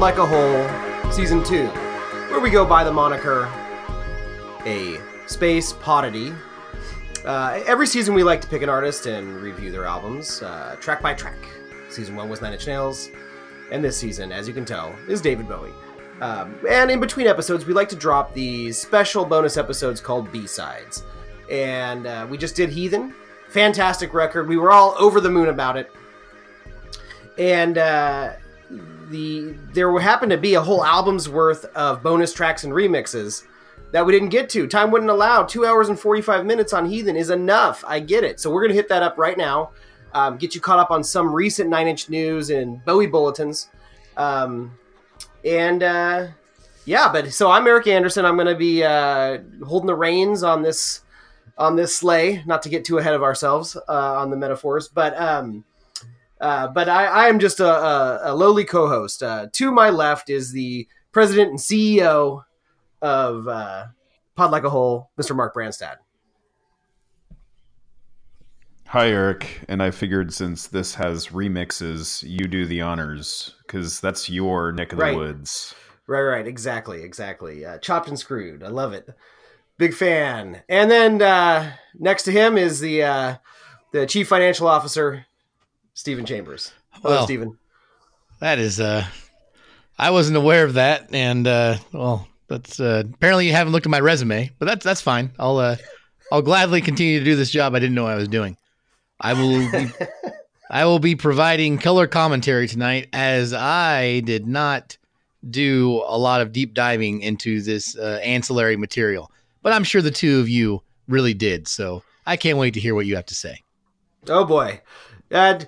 Like a Hole Season 2, where we go by the moniker A Space Podity. Uh, every season we like to pick an artist and review their albums, uh, track by track. Season 1 was Nine Inch Nails, and this season, as you can tell, is David Bowie. Um, and in between episodes, we like to drop these special bonus episodes called B-Sides. And uh, we just did Heathen. Fantastic record. We were all over the moon about it and uh, the there happened to be a whole album's worth of bonus tracks and remixes that we didn't get to. Time wouldn't allow. Two hours and forty five minutes on Heathen is enough. I get it. So we're gonna hit that up right now. Um, get you caught up on some recent Nine Inch News and Bowie bulletins. Um, and uh, yeah, but so I'm Eric Anderson. I'm gonna be uh, holding the reins on this on this sleigh. Not to get too ahead of ourselves uh, on the metaphors, but. Um, uh, but I, I, am just a, a, a lowly co-host. Uh, to my left is the president and CEO of uh, Pod Like a Hole, Mr. Mark Brandstad. Hi, Eric. And I figured since this has remixes, you do the honors because that's your neck of the Right. woods. Right, right, exactly, exactly. Uh, chopped and screwed. I love it. Big fan. And then uh, next to him is the uh, the chief financial officer, Stephen Chambers. Hello, Well, Stephen. That is uh I wasn't aware of that and uh well that's uh apparently you haven't looked at my resume, but that's that's fine. I'll uh I'll gladly continue to do this job I didn't know I was doing. I will be, I will be providing color commentary tonight as I did not do a lot of deep diving into this uh, ancillary material. But I'm sure the two of you really did. So I can't wait to hear what you have to say. Oh boy. And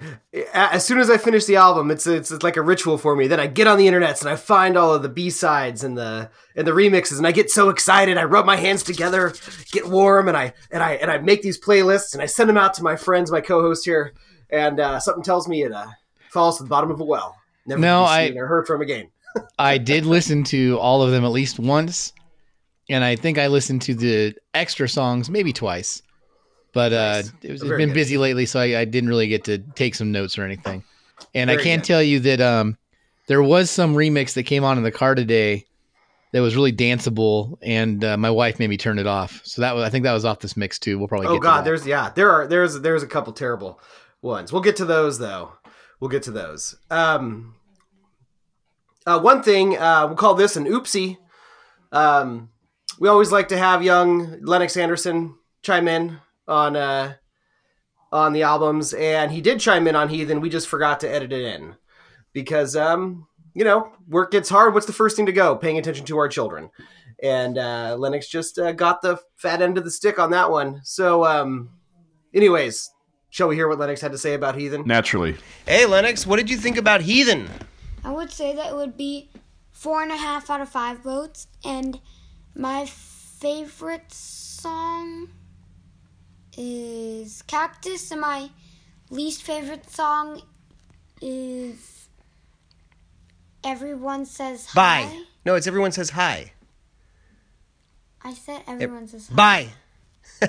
as soon as I finish the album, it's, it's it's like a ritual for me. Then I get on the internet and I find all of the B sides and the and the remixes, and I get so excited. I rub my hands together, get warm, and I and I and I make these playlists and I send them out to my friends, my co-host here, and uh, something tells me it uh, falls to the bottom of a well. Never No, be I- seen or heard from again. I did listen to all of them at least once, and I think I listened to the extra songs maybe twice. But uh, it was, it's Very been good. busy lately, so I, I didn't really get to take some notes or anything. And I can good. tell you that um, there was some remix that came on in the car today that was really danceable, and uh, my wife made me turn it off. So that was I think that was off this mix too. We'll probably Oh get to god, there's yeah, there are there's there's a couple terrible ones. We'll get to those though. We'll get to those. Um, uh, one thing uh, we'll call this an oopsie. Um, we always like to have young Lennox Anderson chime in on uh, on the albums, and he did chime in on Heathen. We just forgot to edit it in because um, you know work gets hard. What's the first thing to go? Paying attention to our children and uh, Lennox just uh, got the fat end of the stick on that one. So, um, anyways, shall we hear what Lennox had to say about Heathen? Naturally. Hey, Lennox, what did you think about Heathen? I would say that it would be four and a half out of five votes, and my favorite song is Cactus, and my least favorite song is Everyone Says Hi. No, it's everyone says hi. I said Everyone Says Hi. Bye.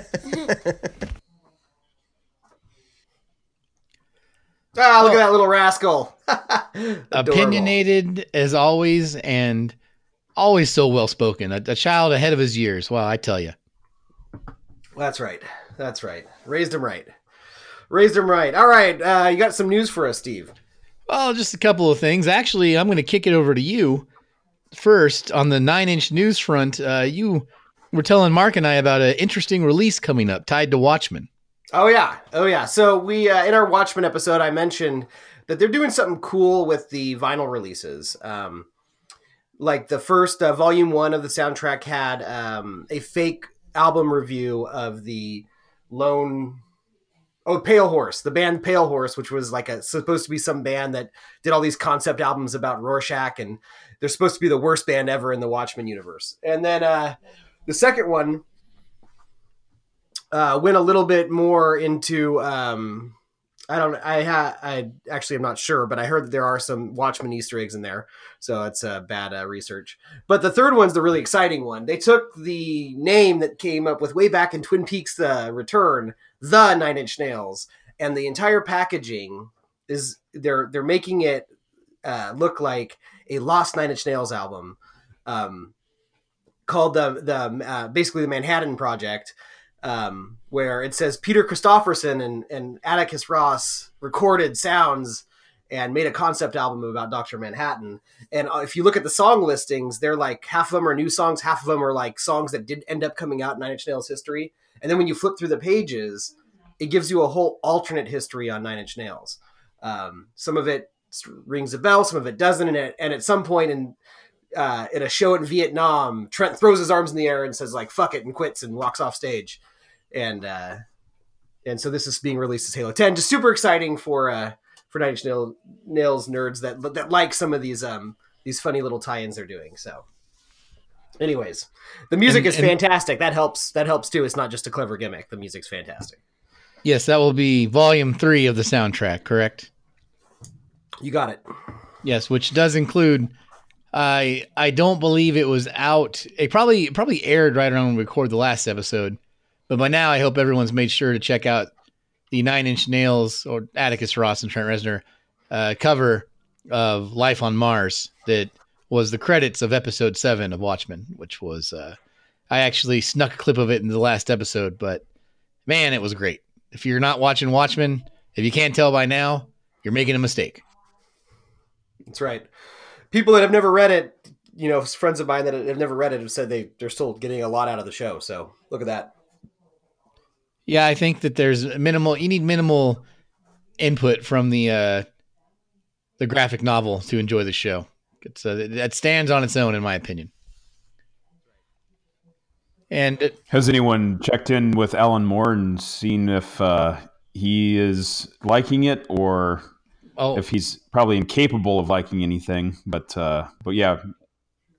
Ah, look at that little rascal. Opinionated as always, and always so well spoken. A, a child ahead of his years. Wow, I tell you. That's right. That's right. Raised him right. Raised him right. All right. Uh, you got some news for us, Steve. Well, just a couple of things. Actually, I'm going to kick it over to you first on the nine inch news front. Uh, you were telling Mark and I about an interesting release coming up tied to Watchmen. Oh yeah, oh yeah. So we uh, in our Watchmen episode, I mentioned that they're doing something cool with the vinyl releases. Um, like the first uh, volume one of the soundtrack had um, a fake album review of the Lone. Oh, Pale Horse, the band Pale Horse, which was like a supposed to be some band that did all these concept albums about Rorschach, and they're supposed to be the worst band ever in the Watchmen universe. And then uh, the second one uh, went a little bit more into um, I don't I ha I actually am not sure, but I heard that there are some Watchmen Easter eggs in there, so it's uh, bad uh, research. But the third one's the really exciting one. They took the name that came up with way back in Twin Peaks: The Return, the Nine Inch Nails, and the entire packaging is they're they're making it uh, look like a lost Nine Inch Nails album, um, called the the uh, basically the Manhattan Project, um, where it says Peter Christopherson and and Atticus Ross recorded sounds and made a concept album about Doctor Manhattan. And uh, if you look at the song listings, they're like half of them are new songs, half of them are like songs that did end up coming out in Nine Inch Nails history. And then when you flip through the pages, it gives you a whole alternate history on Nine Inch Nails. Um, some of it rings a bell, some of it doesn't. And, it, and at some point in uh, in a show in Vietnam, Trent throws his arms in the air and says like "fuck it" and quits and walks off stage. And uh, and so this is being released as Halo 10. Just super exciting for uh, for Nine Inch Nail, Nails nerds that that like some of these um these funny little tie-ins they're doing. So, anyways, the music And- is and- fantastic. That helps. That helps too. It's not just a clever gimmick. The music's fantastic. Yes, that will be volume three of the soundtrack, correct? You got it. Yes, which does include. I I don't believe it was out. It probably it probably aired right around when we recorded the last episode, but by now I hope everyone's made sure to check out the Nine Inch Nails or Atticus Ross and Trent Reznor uh, cover of Life on Mars that was the credits of episode seven of Watchmen, which was uh, I actually snuck a clip of it in the last episode, but man, it was great. If you're not watching Watchmen, if you can't tell by now, you're making a mistake. That's right. People that have never read it, you know, friends of mine that have never read it have said they they're still getting a lot out of the show. So look at that. Yeah, I think that there's minimal. You need minimal input from the uh, the graphic novel to enjoy the show. It's uh, that stands on its own, in my opinion. And uh, Has anyone checked in with Alan Moore and seen if uh, he is liking it or oh, if he's probably incapable of liking anything? But uh, but yeah,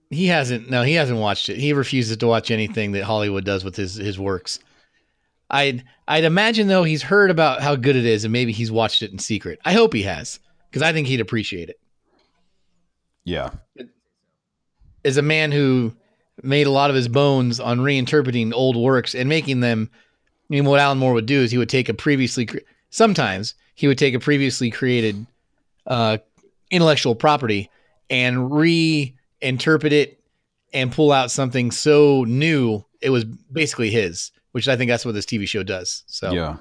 he hasn't. No, he hasn't watched it. He refuses to watch anything that Hollywood does with his his works. I'd I'd imagine though he's heard about how good it is, and maybe he's watched it in secret. I hope he has, because I think he'd appreciate it. yeah, is a man who made a lot of his bones on reinterpreting old works and making them. I mean, what Alan Moore would do is he would take a previously, cre- sometimes he would take a previously created uh, intellectual property and reinterpret it and pull out something so new it was basically his. Which I think that's what this TV show does. So yeah.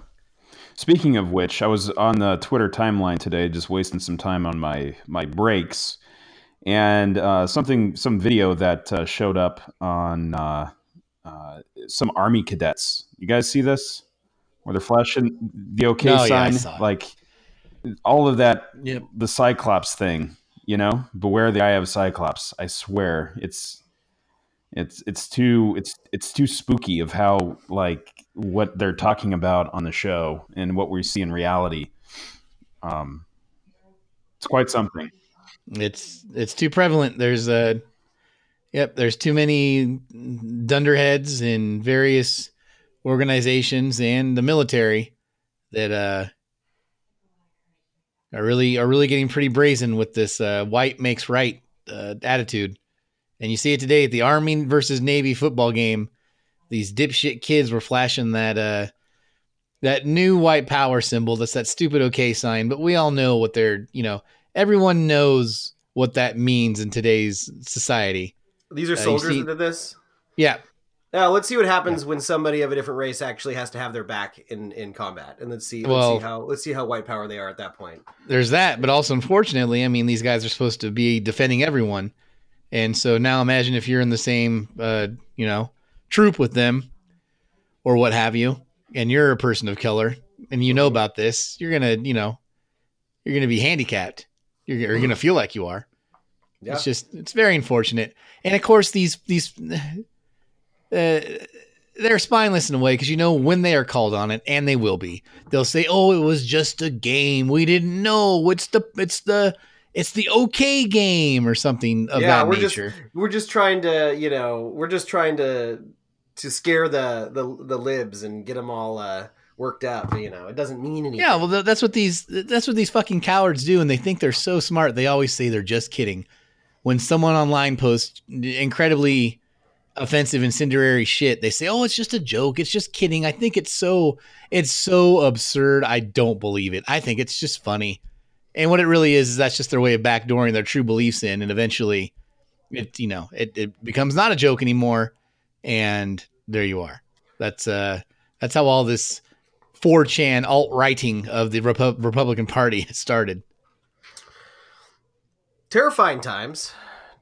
Speaking of which, I was on the Twitter timeline today, just wasting some time on my my breaks, and uh, something some video that uh, showed up on uh, uh, some army cadets. You guys see this? Where they're flashing the OK Oh, sign, it. like all of that. Yep. The Cyclops thing, you know, beware the eye of Cyclops. I swear, it's it's it's too it's it's too spooky of how like what they're talking about on the show and what we see in reality. Um, it's quite something. it's it's too prevalent. There's a yep, there's too many dunderheads in various organizations and the military that uh are really are really getting pretty brazen with this uh, white makes right uh, attitude. And you see it today at the Army versus Navy football game. These dipshit kids were flashing that uh that new white power symbol. That's that stupid OK sign. But we all know what they're you know everyone knows what that means in today's society. These are Uh, soldiers see- that did this. Yeah, Now let's see what happens when somebody of a different race actually has to have their back in, in combat, and let's see let's see how let's see how white power they are at that point. there's that, but also unfortunately, I mean, these guys are supposed to be defending everyone, and so now imagine if you're in the same, uh, you know, troop with them, or what have you, and you're a person of color, and you know about this, you're gonna, you know, you're gonna be handicapped. You're, you're gonna feel like you are. Yeah, It's just it's very unfortunate, and of course these these uh, they're spineless in a way because you know when they are called on it, and they will be. They'll say, "Oh, it was just a game. We didn't know. It's the it's the it's the okay game or something of yeah, that we're nature." just we're just trying to you know we're just trying to to scare the the the libs and get them all uh, worked up. You know, it doesn't mean anything. Yeah, well, that's what these that's what these fucking cowards do, and they think they're so smart. They always say they're just kidding. When someone online posts incredibly offensive, incendiary shit, they say, "Oh, it's just a joke. It's just kidding." I think it's so it's so absurd. I don't believe it. I think it's just funny, And what it really is is that's just their way of backdooring their true beliefs in, and eventually, it you know it, it becomes not a joke anymore, and there you are. That's uh that's how all this 4chan alt writing of the Repu- Republican Party started. Terrifying times.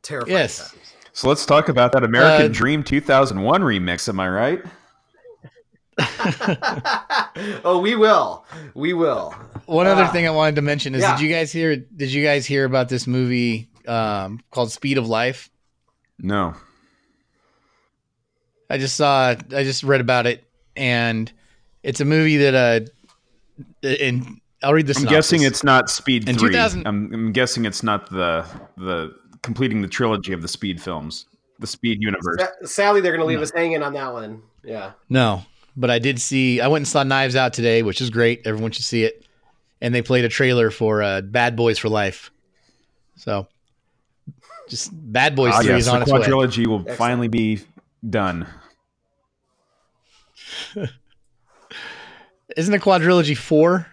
Terrifying Yes. times. So let's talk about that American Uh, Dream 2001 remix. Am I right? oh, we will. We will. One other Ah. thing I wanted to mention is Yeah. did you guys hear did you guys hear about this movie um, called Speed of Life? No. I just saw I just read about it and it's a movie that uh and I'll read this. I'm guessing it's not Speed In 3. 2000 I'm, I'm guessing it's not the the completing the trilogy of the Speed films, the Speed universe. Sa- Sadly, they're going to leave us hanging on that one. Yeah. No, but I did see. I went and saw Knives Out today, which is great. Everyone should see it. And they played a trailer for uh, Bad Boys for Life. So, just Bad Boys Ah, Three yes, is on the its way. quadrilogy will Excellent. finally be done. Isn't a quadrilogy four?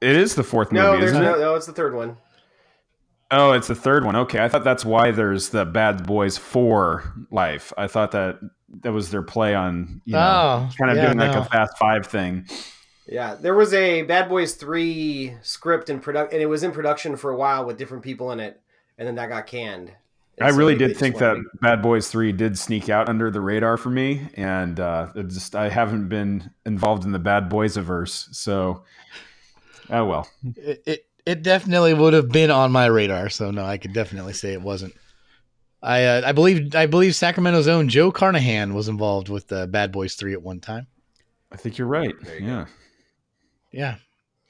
It is the fourth No, movie, there's isn't no, it? no. It's the third one. Oh, it's the third one. Okay, I thought that's why there's the Bad Boys for Life. I thought that that was their play on, you know, oh, kind of yeah, doing like a Fast Five thing. Yeah, there was a Bad Boys Three script in product, and it was in production for a while with different people in it, and then that got canned. And I so really they- they did think wanted that Bad Boys Three did sneak out under the radar for me, and uh, it just I haven't been involved in the Bad Boys averse, so oh well. It, it it definitely would have been on my radar. So no, I could definitely say it wasn't. I uh, I believe I believe Sacramento's own Joe Carnahan was involved with uh, Bad Boys Three at one time. I think you're right. You Yeah. Yeah.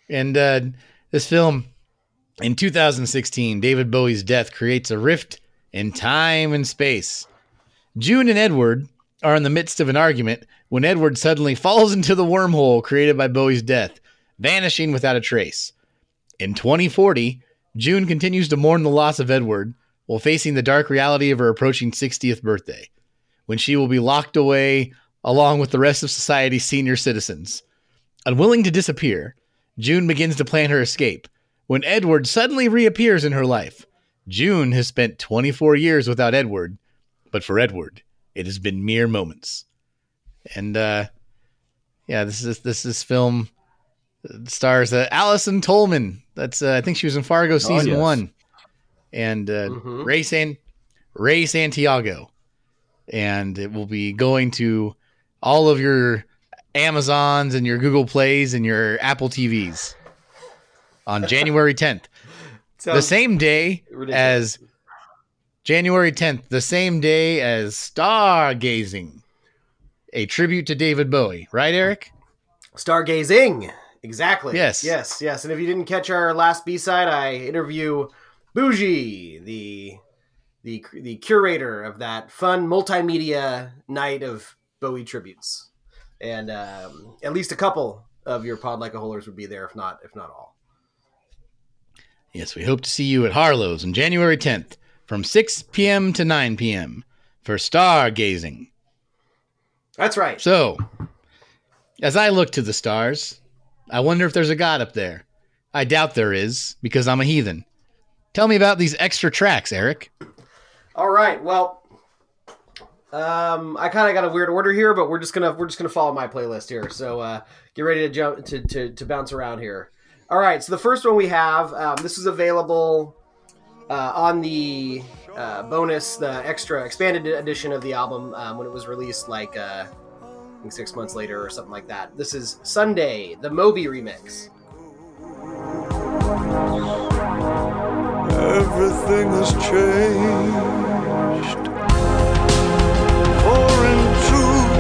And uh, this film in 2016, David Bowie's death creates a rift in time and space. June and Edward are in the midst of an argument when Edward suddenly falls into the wormhole created by Bowie's death, vanishing without a trace. In 2040, June continues to mourn the loss of Edward while facing the dark reality of her approaching 60th birthday, when she will be locked away along with the rest of society's senior citizens. Unwilling to disappear, June begins to plan her escape when Edward suddenly reappears in her life. June has spent 24 years without Edward, but for Edward, it has been mere moments. And uh yeah, this is this this film stars uh, Allison Tolman. That's uh, I think she was in Fargo season yes. 1. And uh Mhm. Ray San Ray Santiago. And it will be going to all of your Amazons and your Google Plays and your Apple TVs on January 10th. the same day ridiculous. as January 10th, the same day as Stargazing, a tribute to David Bowie. Right, Eric? Stargazing. Exactly. Yes. Yes. Yes. And if you didn't catch our last B side, I interview Bougie, the the the curator of that fun multimedia night of Bowie tributes, and um, at least a couple of your pod like a holers would be there, if not if not all. Yes, we hope to see you at Harlow's on January 10th from 6 p.m. to 9 p.m. for Stargazing. That's right. So, as I look to the stars, I wonder if there's a God up there. I doubt there is because I'm a heathen. Tell me about these extra tracks, Eric. All right. Well, um, I kind of got a weird order here, but we're just gonna we're just gonna follow my playlist here. So uh, get ready to jump to, to to bounce around here. All right. So the first one we have um, this is available uh, on the uh, bonus, the extra expanded edition of the album um, when it was released, like uh, think six months later or something like that. This is Sunday, the Moby remix. Everything has changed. For in truth,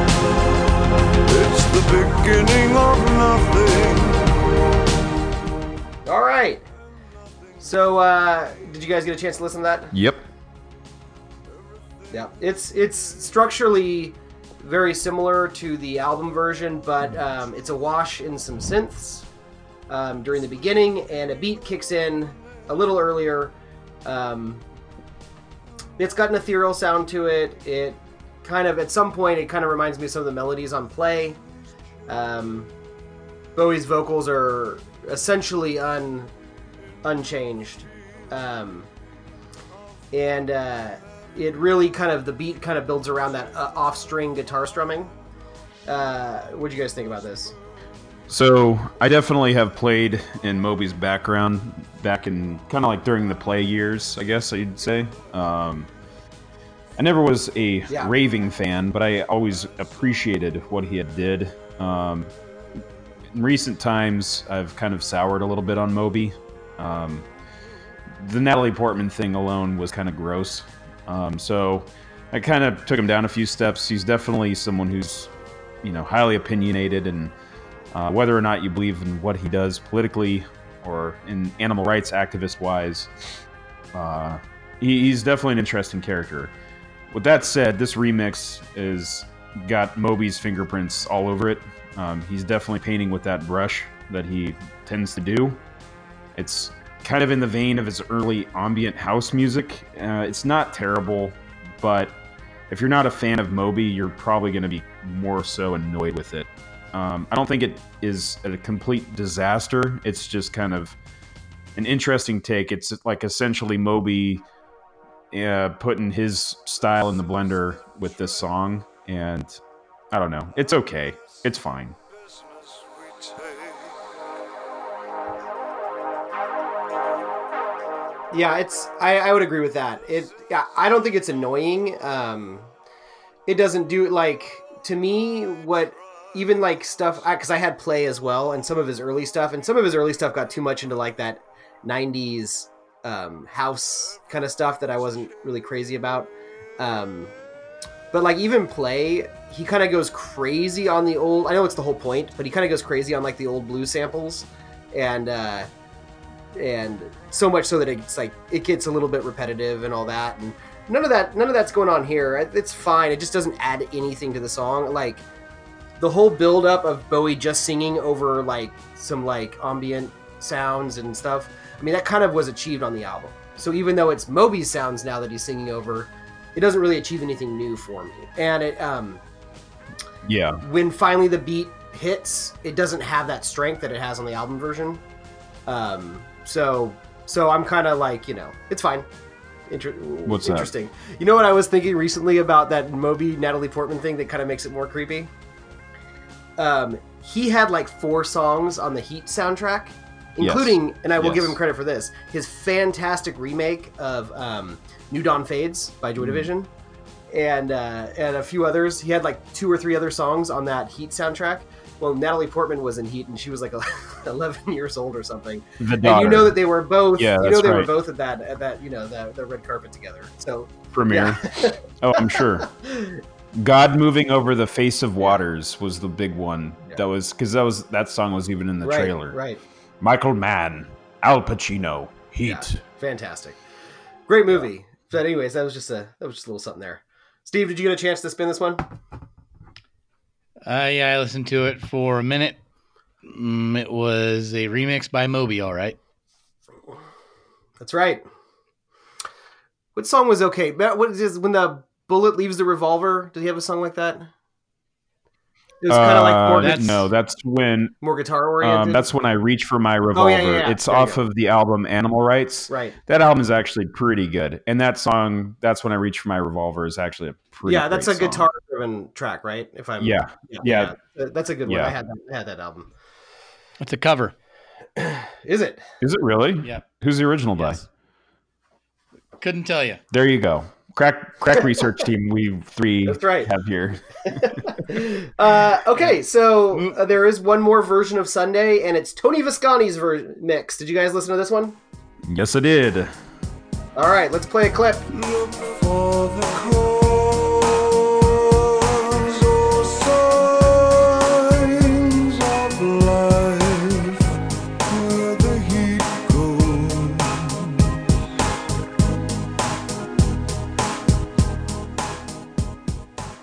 it's the beginning of nothing. All right. So uh, did you guys get a chance to listen to that? Yep. Yeah, it's it's structurally very similar to the album version, but um, it's a wash in some synths um, during the beginning, and a beat kicks in a little earlier. Um, it's got an ethereal sound to it. It kind of, at some point, it kind of reminds me of some of the melodies on Play. Um, Bowie's vocals are essentially un unchanged, um, and uh, it really kind of the beat kind of builds around that uh, off string guitar strumming. Uh, what do you guys think about this? So I definitely have played in Moby's background back in kind of like during the play years, I guess you'd say. Um, I never was a Yeah. raving fan, but I always appreciated what he had did. Um, in recent times, I've kind of soured a little bit on Moby. Um, the Natalie Portman thing alone was kind of gross. Um, so I kind of took him down a few steps. He's definitely someone who's, you know, highly opinionated and uh, whether or not you believe in what he does politically or in animal rights activist wise, uh, he, he's definitely an interesting character. With that said, this remix is got Moby's fingerprints all over it. Um, he's definitely painting with that brush that he tends to do. It's kind of in the vein of his early ambient house music. Uh, it's not terrible, but if you're not a fan of Moby, you're probably going to be more so annoyed with it. Um, I don't think it is a complete disaster. It's just kind of an interesting take. It's like essentially Moby uh, putting his style in the blender with this song, and I don't know. It's okay. It's fine. Yeah, it's. I, I would agree with that. It. Yeah, I don't think it's annoying. Um, it doesn't do like to me what even like stuff because I, had play as well and some of his early stuff and some of his early stuff got too much into like that 90s um, house kind of stuff that I wasn't really crazy about. Um, but like even play, he kind of goes crazy on the old. I know it's the whole point, but he kind of goes crazy on like the old blue samples, and uh, and so much so that it's like it gets a little bit repetitive and all that. And none of that, none of that's going on here. It's fine. It just doesn't add anything to the song. Like the whole build up of Bowie just singing over like some like ambient sounds and stuff. I mean, that kind of was achieved on the album. So even though it's Moby's sounds now that he's singing over, it doesn't really achieve anything new for me. And it, um, Yeah. when finally the beat hits, it doesn't have that strength that it has on the album version. Um, so, so I'm kind of like, you know, it's fine. Inter- What's that? interesting? You know what I was thinking recently about that Moby Natalie Portman thing that kind of makes it more creepy. Um, he had like four songs on the Heat soundtrack, including, and I will give him credit for this, his fantastic remake of um, New Dawn Fades by Mm. Joy Division, and uh, and a few others. He had like two or three other songs on that Heat soundtrack. Well, Natalie Portman was in Heat, and she was like 11 years old or something. The And you know that they were both. Yeah, you know they were both at that at that you know the, the red carpet together. So premiere. yeah. Oh, I'm sure. God moving over the face of waters was the big one. That was because that was that song was even in the right, trailer. right. Michael Mann, Al Pacino, Heat. Yeah, fantastic, great movie. But anyways, that was just a that was just a little something there. Steve, did you get a chance to spin this one? Uh, yeah, I listened to it for a minute. Mm, it was a remix by Moby, all right. That's right. What song was okay? What is when the bullet leaves the revolver? Did he have a song like that? It was kind of like more, Uh, that's- no, that's when more guitar oriented. um, that's when I reach for my revolver. Oh, yeah, yeah. It's There off of the album Animal Rights. right. That album is actually pretty good, and that song, "That's When I Reach for My Revolver," is actually a pretty. yeah, that's a great song. guitar driven track, right? If I'm Yeah, yeah. That's a good one. Yeah. I had that, I had that album. It's a cover. Is it? is it really? Yeah. Who's the original Yes. by? Couldn't tell you. There you go. Crack, crack research team. We three That's right. have here. Uh, okay, so uh, there is one more version of Sunday, and it's Tony Visconti's ver- mix. Did you guys listen to this one? Yes, I did. All right, let's play a clip.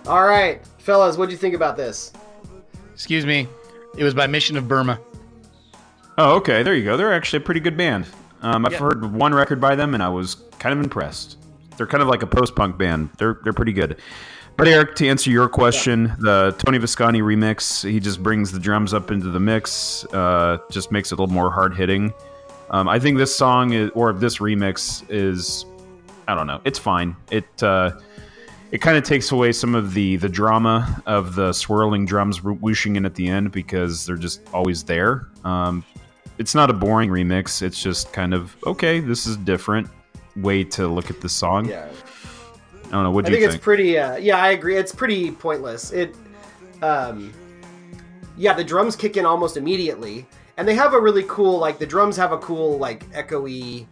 All right, fellas, what'd you think about this? Excuse me. It was by Mission of Burma. Oh, okay. There you go. They're actually a pretty good band. Um, I've Yeah. heard one record by them, and I was kind of impressed. They're kind of like a post-punk band. They're they're pretty good. But Eric, to answer your question, the Tony Visconti remix, he just brings the drums up into the mix, uh, just makes it a little more hard hitting. Um, I think this song is, or this remix is, I don't know, it's fine. It uh, it kind of takes away some of the the drama of the swirling drums whooshing in at the end because they're just always there. Um, it's not a boring remix. It's just kind of okay. This is a different way to look at the song. Yeah. I don't know. What do you think I think? it's pretty. Uh, yeah, I agree. It's pretty pointless. It, um, yeah, the drums kick in almost immediately, and they have a really cool like the drums have a cool like echoey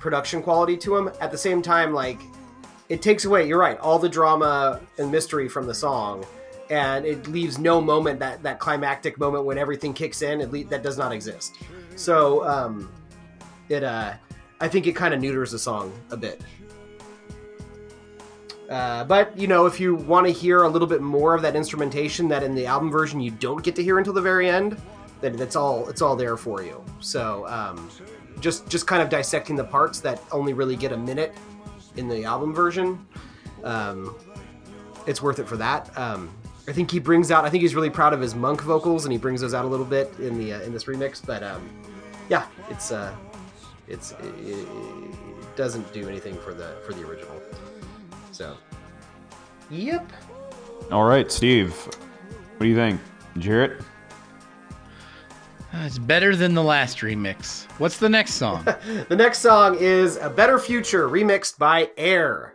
production quality to them. At the same time, like it takes away. You're right. All the drama and mystery from the song, and it leaves no moment that that climactic moment when everything kicks in. It le- that does not exist. So, um, it uh, I think it kind of neuters the song a bit. Uh, but you know, if you want to hear a little bit more of that instrumentation that in the album version you don't get to hear until the very end, then that's all it's all there for you. So um, just just kind of dissecting the parts that only really get a minute in the album version, um, it's worth it for that. Um, I think he brings out. I think he's really proud of his monk vocals, and he brings those out a little bit in the uh, in this remix. But um, yeah, it's uh, it's it, it doesn't do anything for the for the original. So, yep. All right, Steve. What do you think, Jarrett? Uh, It's better than the last remix. What's the next song? The next song is A Better Future remixed by Air.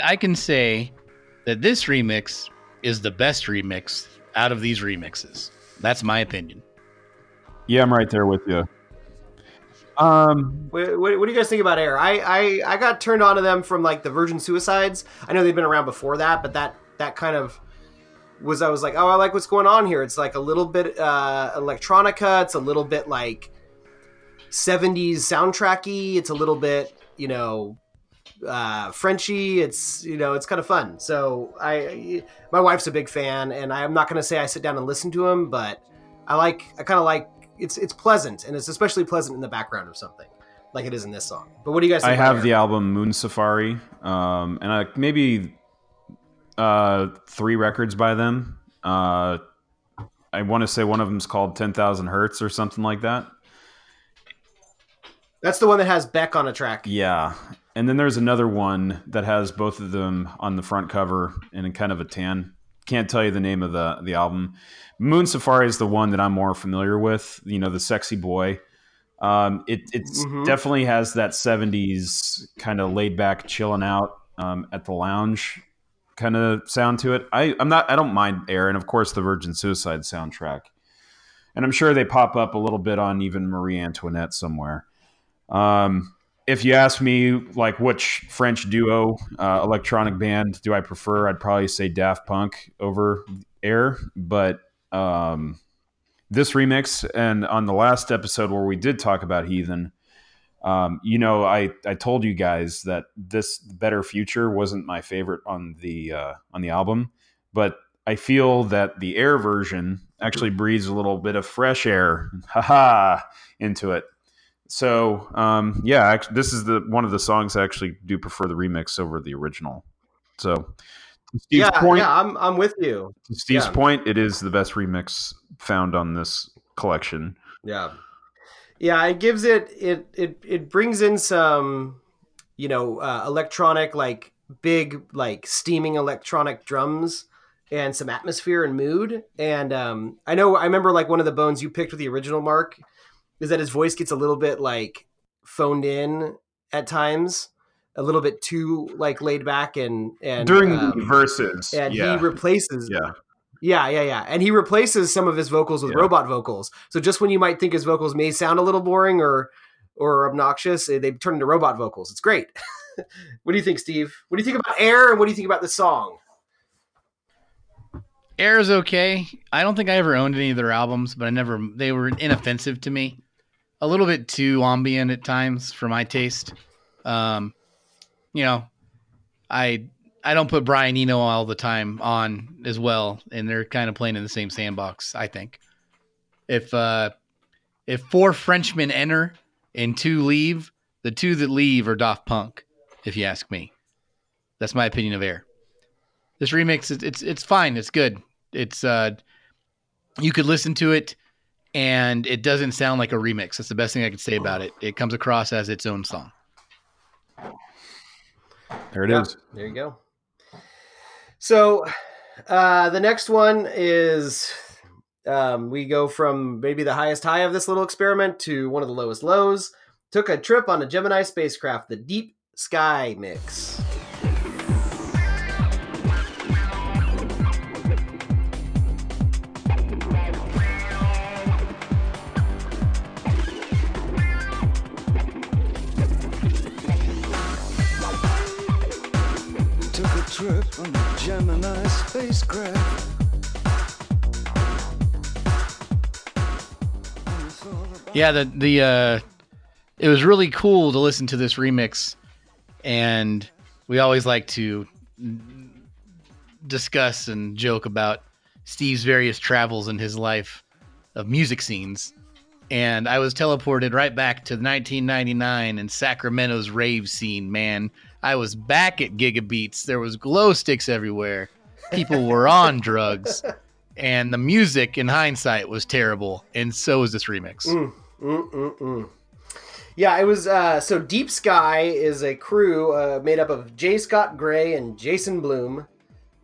I, I can say that this remix is the best remix out of these remixes. That's my opinion. Yeah, I'm right there with you. Um, What, what, what do you guys think about Air? I, I I got turned on to them from like the Virgin Suicides. I know they've been around before that, but that that kind of was I was like, oh, I like what's going on here. It's like a little bit uh, electronica. It's a little bit like '70s soundtracky. It's a little bit you know uh, Frenchy. It's you know it's kind of fun. So I my wife's a big fan, and I'm not going to say I sit down and listen to them, but I like I kind of like it's it's pleasant, and it's especially pleasant in the background of something like it is in this song. But what do you guys? think I have the album Moon Safari, um, and I, maybe uh, three records by them. Uh, I want to say one of them's called Ten Thousand Hertz or something like that. That's the one that has Beck on a track. Yeah, and then there's another one that has both of them on the front cover in kind of a tan. Can't tell you the name of the the album. Moon Safari is the one that I'm more familiar with. You know, the sexy boy. Um, it Mhm. definitely has that '70s kind of laid back, chilling out um, at the lounge kind of sound to it. I I'm not I don't mind Air, and of course the Virgin Suicide soundtrack. And I'm sure they pop up a little bit on even Marie Antoinette somewhere. Um, if you ask me, like which French duo, uh, electronic band do I prefer? I'd probably say Daft Punk over Air. But um, this remix, and on the last episode where we did talk about Heathen, um, you know, I, I told you guys that this Better Future wasn't my favorite on the uh, on the album, but I feel that the Air version actually breathes a little bit of fresh air, haha, into it. So um, yeah, actually, this is the one of the songs I actually do prefer the remix over the original. So Steve's yeah, point, yeah, I'm I'm with you. Steve's yeah. point, it is the best remix found on this collection. Yeah, yeah. It gives it it it it brings in some, you know, uh, electronic like big like steaming electronic drums and some atmosphere and mood. And um, I know I remember like one of the bones you picked with the original Mark is that his voice gets a little bit like phoned in at times. a little bit too like laid back and and During um, the verses, and yeah, he replaces yeah, yeah, yeah, yeah. And he replaces some of his vocals with Yeah. robot vocals. So just when you might think his vocals may sound a little boring or or obnoxious, eh, they turn into robot vocals. It's great. what do you think, Steve? What do you think about Air and what do you think about the song? Air is okay. I don't think I ever owned any of their albums, but I never they were inoffensive to me. A little bit too ambient at times for my taste. Um, you know, I I don't put Brian Eno all the time on as well, and they're kind of playing in the same sandbox. I think if uh, if four Frenchmen enter and two leave, the two that leave are Daft Punk. If you ask me, that's my opinion of Air this remix is it's it's fine it's good it's uh you could listen to it and it doesn't sound like a remix that's the best thing i could say about it it comes across as its own song there it is. Yeah, there you go. So uh, the next one is um, we go from maybe the highest high of this little experiment to one of the lowest lows. Took a trip on a Gemini spacecraft, the Deep Sky Mix. Gemini spacecraft. yeah the the uh it was really cool to listen to this remix and we always like to discuss and joke about steve's various travels in his life of music scenes and I was teleported right back to 1999 and Sacramento's rave scene. Man, I was back at Gigabeats. There was glow sticks everywhere. People were on drugs, and the music, in hindsight, was terrible. And so was this remix. Mm, mm, mm, mm. Yeah, it was. Uh, so Deep Sky is a crew uh, made up of J. Scott Gray and Jason Bloom,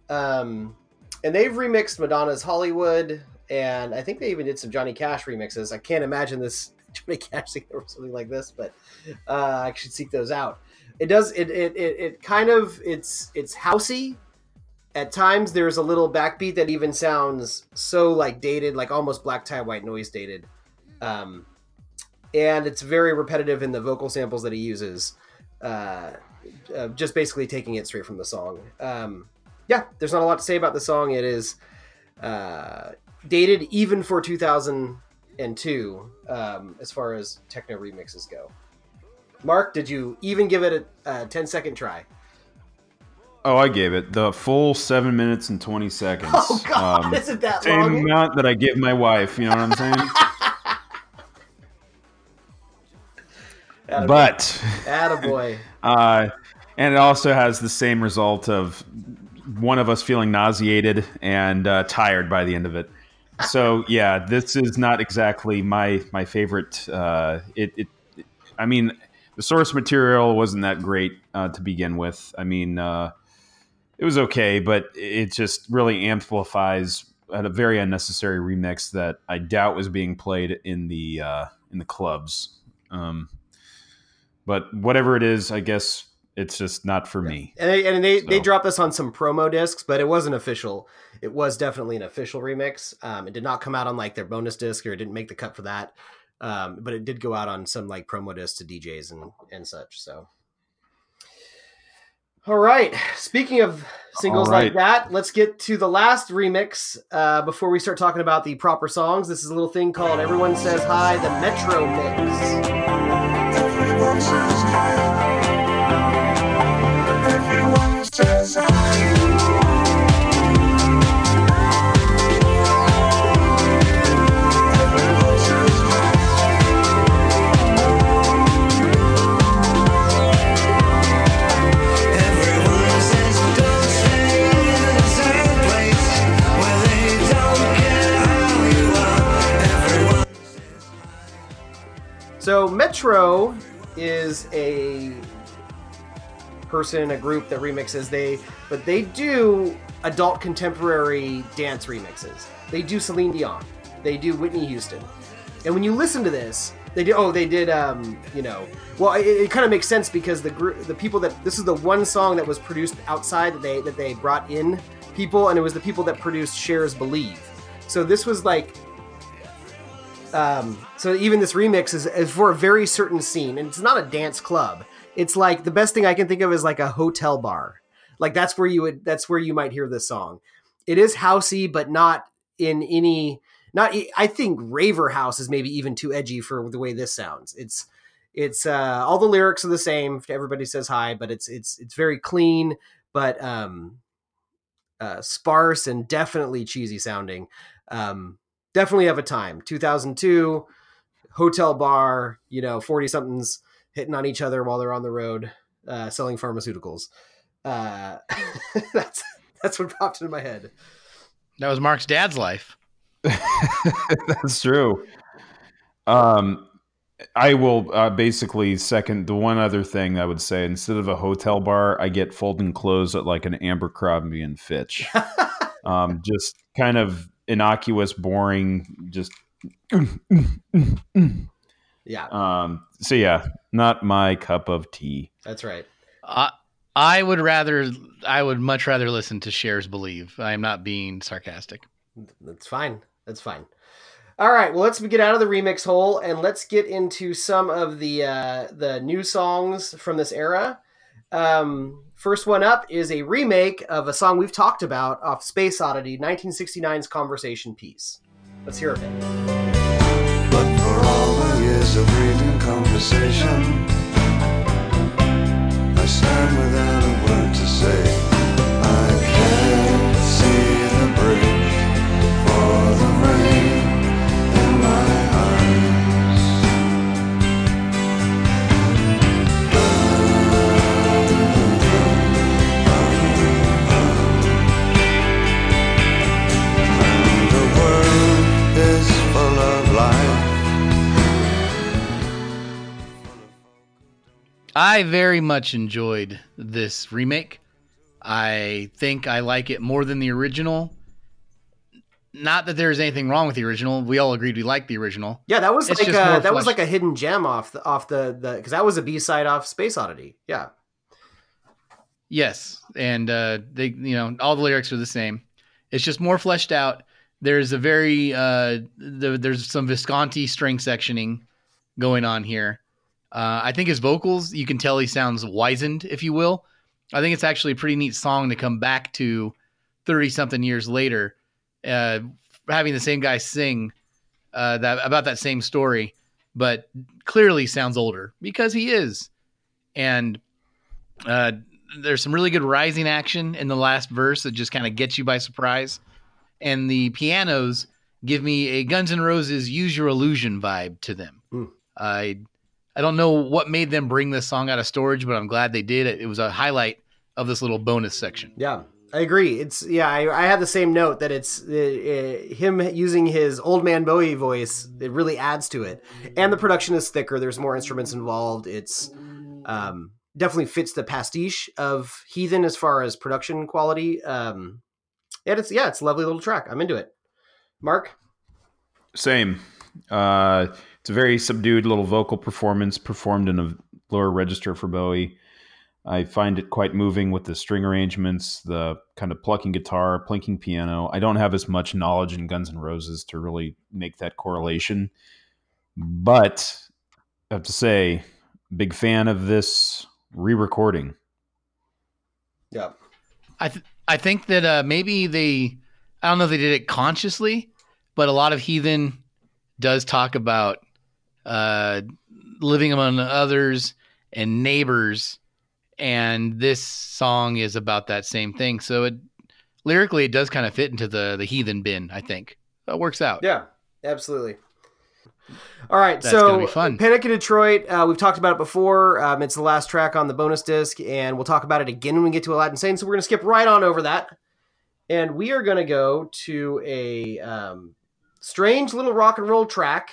um, and they've remixed Madonna's Hollywood, and I think they even did some Johnny Cash remixes. I can't imagine this Johnny Cash thing or something like this, but uh, I should seek those out. It does. It it, it it kind of it's it's housey. At times, there's a little backbeat that even sounds so like dated, like almost black tie white noise dated. Um, and it's very repetitive in the vocal samples that he uses. Uh, uh, just basically taking it straight from the song. Um, yeah, there's not a lot to say about the song. It is uh, dated even for 2002 um, as far as techno remixes go. Mark, did you even give it a, a 10 second try? Oh, I gave it the full seven minutes and twenty seconds. Oh God, Um, isn't that same long? amount that I give my wife. You know what I'm saying? But Attaboy. Uh, and it also has the same result of one of us feeling nauseated and uh, tired by the end of it. So yeah, this is not exactly my my favorite. Uh, it, it, I mean, the source material wasn't that great uh, to begin with. I mean, uh, it was okay, but it just really amplifies a very unnecessary remix that I doubt was being played in the uh, in the clubs. Um, but whatever it is, I guess it's just not for me. And they, and they, they dropped this on some promo discs, but it wasn't official. It was definitely an official remix. Um, it did not come out on like their bonus disc or it didn't make the cut for that. Um, but it did go out on some like promo discs to DJs and, and such. So, all right. Speaking of singles All like that, let's get to the last remix uh, before we start talking about the proper songs. This is a little thing called Everyone Says Hi, the Metro Mix. So Metro is a person, a group that remixes. They, but they do adult contemporary dance remixes. They do Celine Dion. They do Whitney Houston. And when you listen to this, They did. Oh, they did. Um, you know, well, it, it kind of makes sense because the group, the people that this is the one song that was produced outside that they that they brought in people, and it was the people that produced Cher's Believe. So this was like, um, so even this remix is, is for a very certain scene, and it's not a dance club. It's like the best thing I can think of is like a hotel bar. Like that's where you would that's where you might hear this song. It is housey, but not in any not I think Raver House is maybe even too edgy for the way this sounds. It's it's uh all the lyrics are the same. Everybody says hi, but it's it's it's very clean, but um uh sparse and definitely cheesy sounding. Um definitely of a time. 2002 hotel bar, you know, 40 somethings hitting on each other while they're on the road uh selling pharmaceuticals. Uh that's that's what popped into my head. That was Mark's dad's life. That's true. Um, I will uh, basically second the one other thing I would say. Instead of a hotel bar, I get folding clothes at like an Abercrombie and Fitch. um, just kind of innocuous, boring. Just Yeah, um, so yeah, not my cup of tea. that's right. I I would rather, I would much rather listen to Cher's Believe. I am not being sarcastic. That's fine. That's fine. All right, well, let's get out of the remix hole and let's get into some of the uh, the new songs from this era. Um, first one up is a remake of a song we've talked about off Space Oddity, 1969's Conversation Piece. Let's hear of it. But for all the years of reading conversation, I stand without I very much enjoyed this remake. I think I like it more than the original. Not that there's anything wrong with the original. We all agreed we liked the original. Yeah, that was It's like a, that was like a hidden gem off the off the the because that was a B side off Space Oddity. Yeah, Yes, and uh, they, you know, all the lyrics are the same. It's just more fleshed out. There's a very, uh, the, there's some Visconti string sectioning going on here. Uh, I think his vocals, you can tell he sounds wizened, if you will. I think it's actually a pretty neat song to come back to 30 something years later, uh, having the same guy sing uh, that about that same story, but clearly sounds older because he is. And uh, there's some really good rising action in the last verse that just kind of gets you by surprise. And the pianos give me a Guns N' Roses Use Your Illusion vibe to them. Hmm. I I don't know what made them bring this song out of storage, but I'm glad they did. It, it was a highlight of this little bonus section. yeah, I agree. It's yeah, I, I had the same note that it's uh, uh, him using his old man Bowie voice. It really adds to it, and the production is thicker. There's more instruments involved. It's um, definitely fits the pastiche of Heathen as far as production quality. Um, and it's yeah, it's a lovely little track. I'm into it. Mark, Same. Uh, it's a very subdued little vocal performance performed in a lower register for Bowie. I find it quite moving with the string arrangements, the kind of plucking guitar, plinking piano. I don't have as much knowledge in Guns N' Roses to really make that correlation, but I have to say, big fan of this re-recording. yeah, I th- I think that uh, maybe they I don't know if they did it consciously, but a lot of heathen does talk about uh, living among others and neighbors, and this song is about that same thing. So it lyrically it does kind of fit into the the heathen bin. I think that works out. Yeah, absolutely. All right, That's so gonna be fun. Panic in Detroit, uh, we've talked about it before. Um, it's the last track on the bonus disc, and we'll talk about it again when we get to Aladdin Sane. So we're going to skip right on over that, and we are going to go to a um, strange little rock and roll track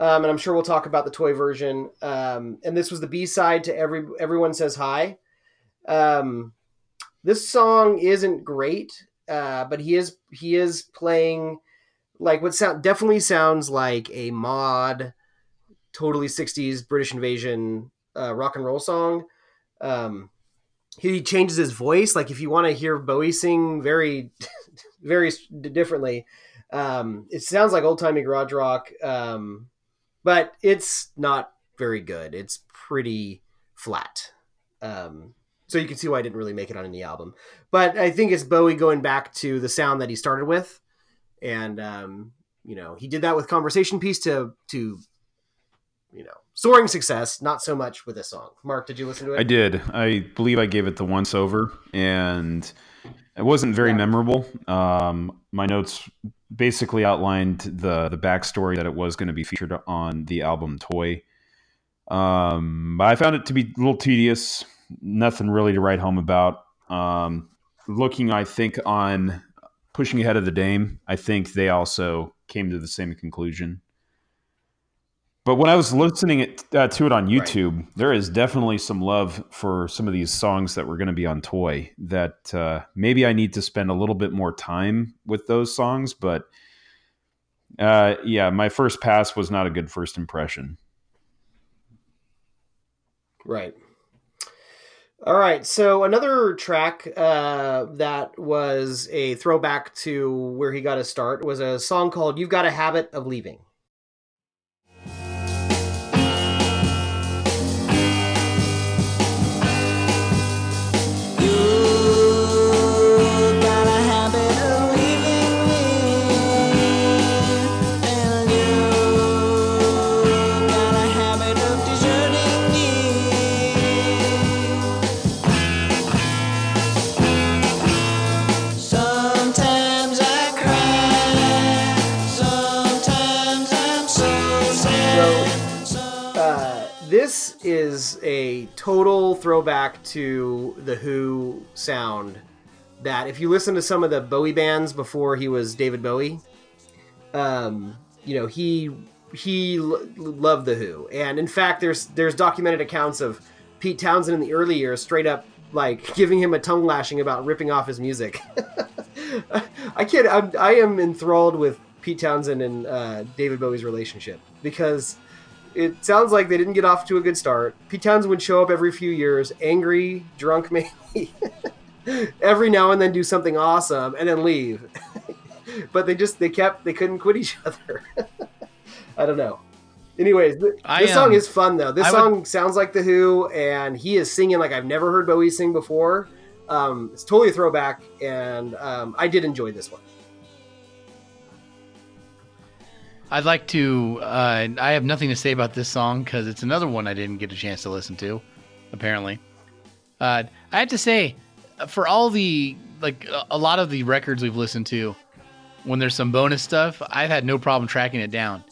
um, and I'm sure we'll talk about the Toy version. Um, and this was the B-side to "Every Everyone Says Hi." Um, this song isn't great, uh, but he is he is playing like what sound definitely sounds like a mod, totally '60s British invasion uh, rock and roll song. Um, he changes his voice. Like if you want to hear Bowie sing very, very differently, um, it sounds like old timey garage rock, um, but it's not very good. It's pretty flat. Um, so you can see why I didn't really make it on any album. But I think it's Bowie going back to the sound that he started with, and um, you know he did that with Conversation Piece to to you know soaring success. Not so much with this song. Mark, did you listen to it? I did. I believe I gave it the once over, and it wasn't very memorable. Um, my notes basically outlined the the backstory that it was going to be featured on the album Toy. Um, but I found it to be a little tedious. Nothing really to write home about. Um, looking, I think on pushing ahead of the Dame, I think they also came to the same conclusion. But when I was listening it, uh, to it on YouTube, there is definitely some love for some of these songs that were going to be on Toy. That uh, maybe I need to spend a little bit more time with those songs. But uh, yeah, my first pass was not a good first impression. Right. All right. So another track uh, that was a throwback to where he got his start was a song called "You've Got a Habit of Leaving." Is a total throwback to the Who sound. That if you listen to some of the Bowie bands before he was David Bowie, um, you know he he l- loved the Who, and in fact, there's there's documented accounts of Pete Townshend in the early years straight up like giving him a tongue lashing about ripping off his music. I can't. I'm, I am enthralled with Pete Townshend and uh, David Bowie's relationship because it sounds like they didn't get off to a good start. Pete Townshend would show up every few years, angry, drunk, maybe. every now and then do something awesome and then leave. but they just they kept they couldn't quit each other. I don't know. Anyways, th- I, this song um, is fun though. This I would- song sounds like the Who, and he is singing like I've never heard Bowie sing before. Um, it's totally a throwback, and um, I did enjoy this one. I'd like to. Uh, I have nothing to say about this song because it's another one I didn't get a chance to listen to. Apparently, uh, I have to say, for all the like a- a lot of the records we've listened to, when there's some bonus stuff, I've had no problem tracking it down.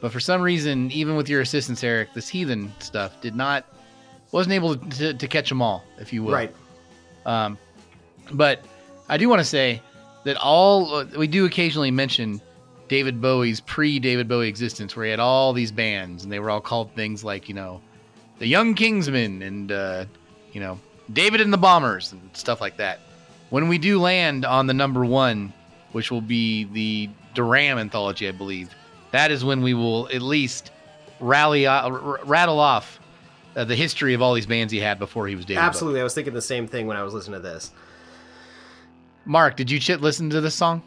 But for some reason, even with your assistance, Eric, this heathen stuff did not wasn't able to, to catch them all, if you will. Right. Um, but I do want to say that all uh, we do occasionally mention David Bowie's pre-David Bowie existence, where he had all these bands, and they were all called things like you know, the Young Kingsmen and uh, you know, David and the Bombers and stuff like that. When we do land on the number one, which will be the Deram anthology, I believe, that is when we will at least rally uh, r- rattle off uh, the history of all these bands he had before he was David. Bowie. Absolutely, I was thinking the same thing when I was listening to this. Mark, did you chit listen to this song?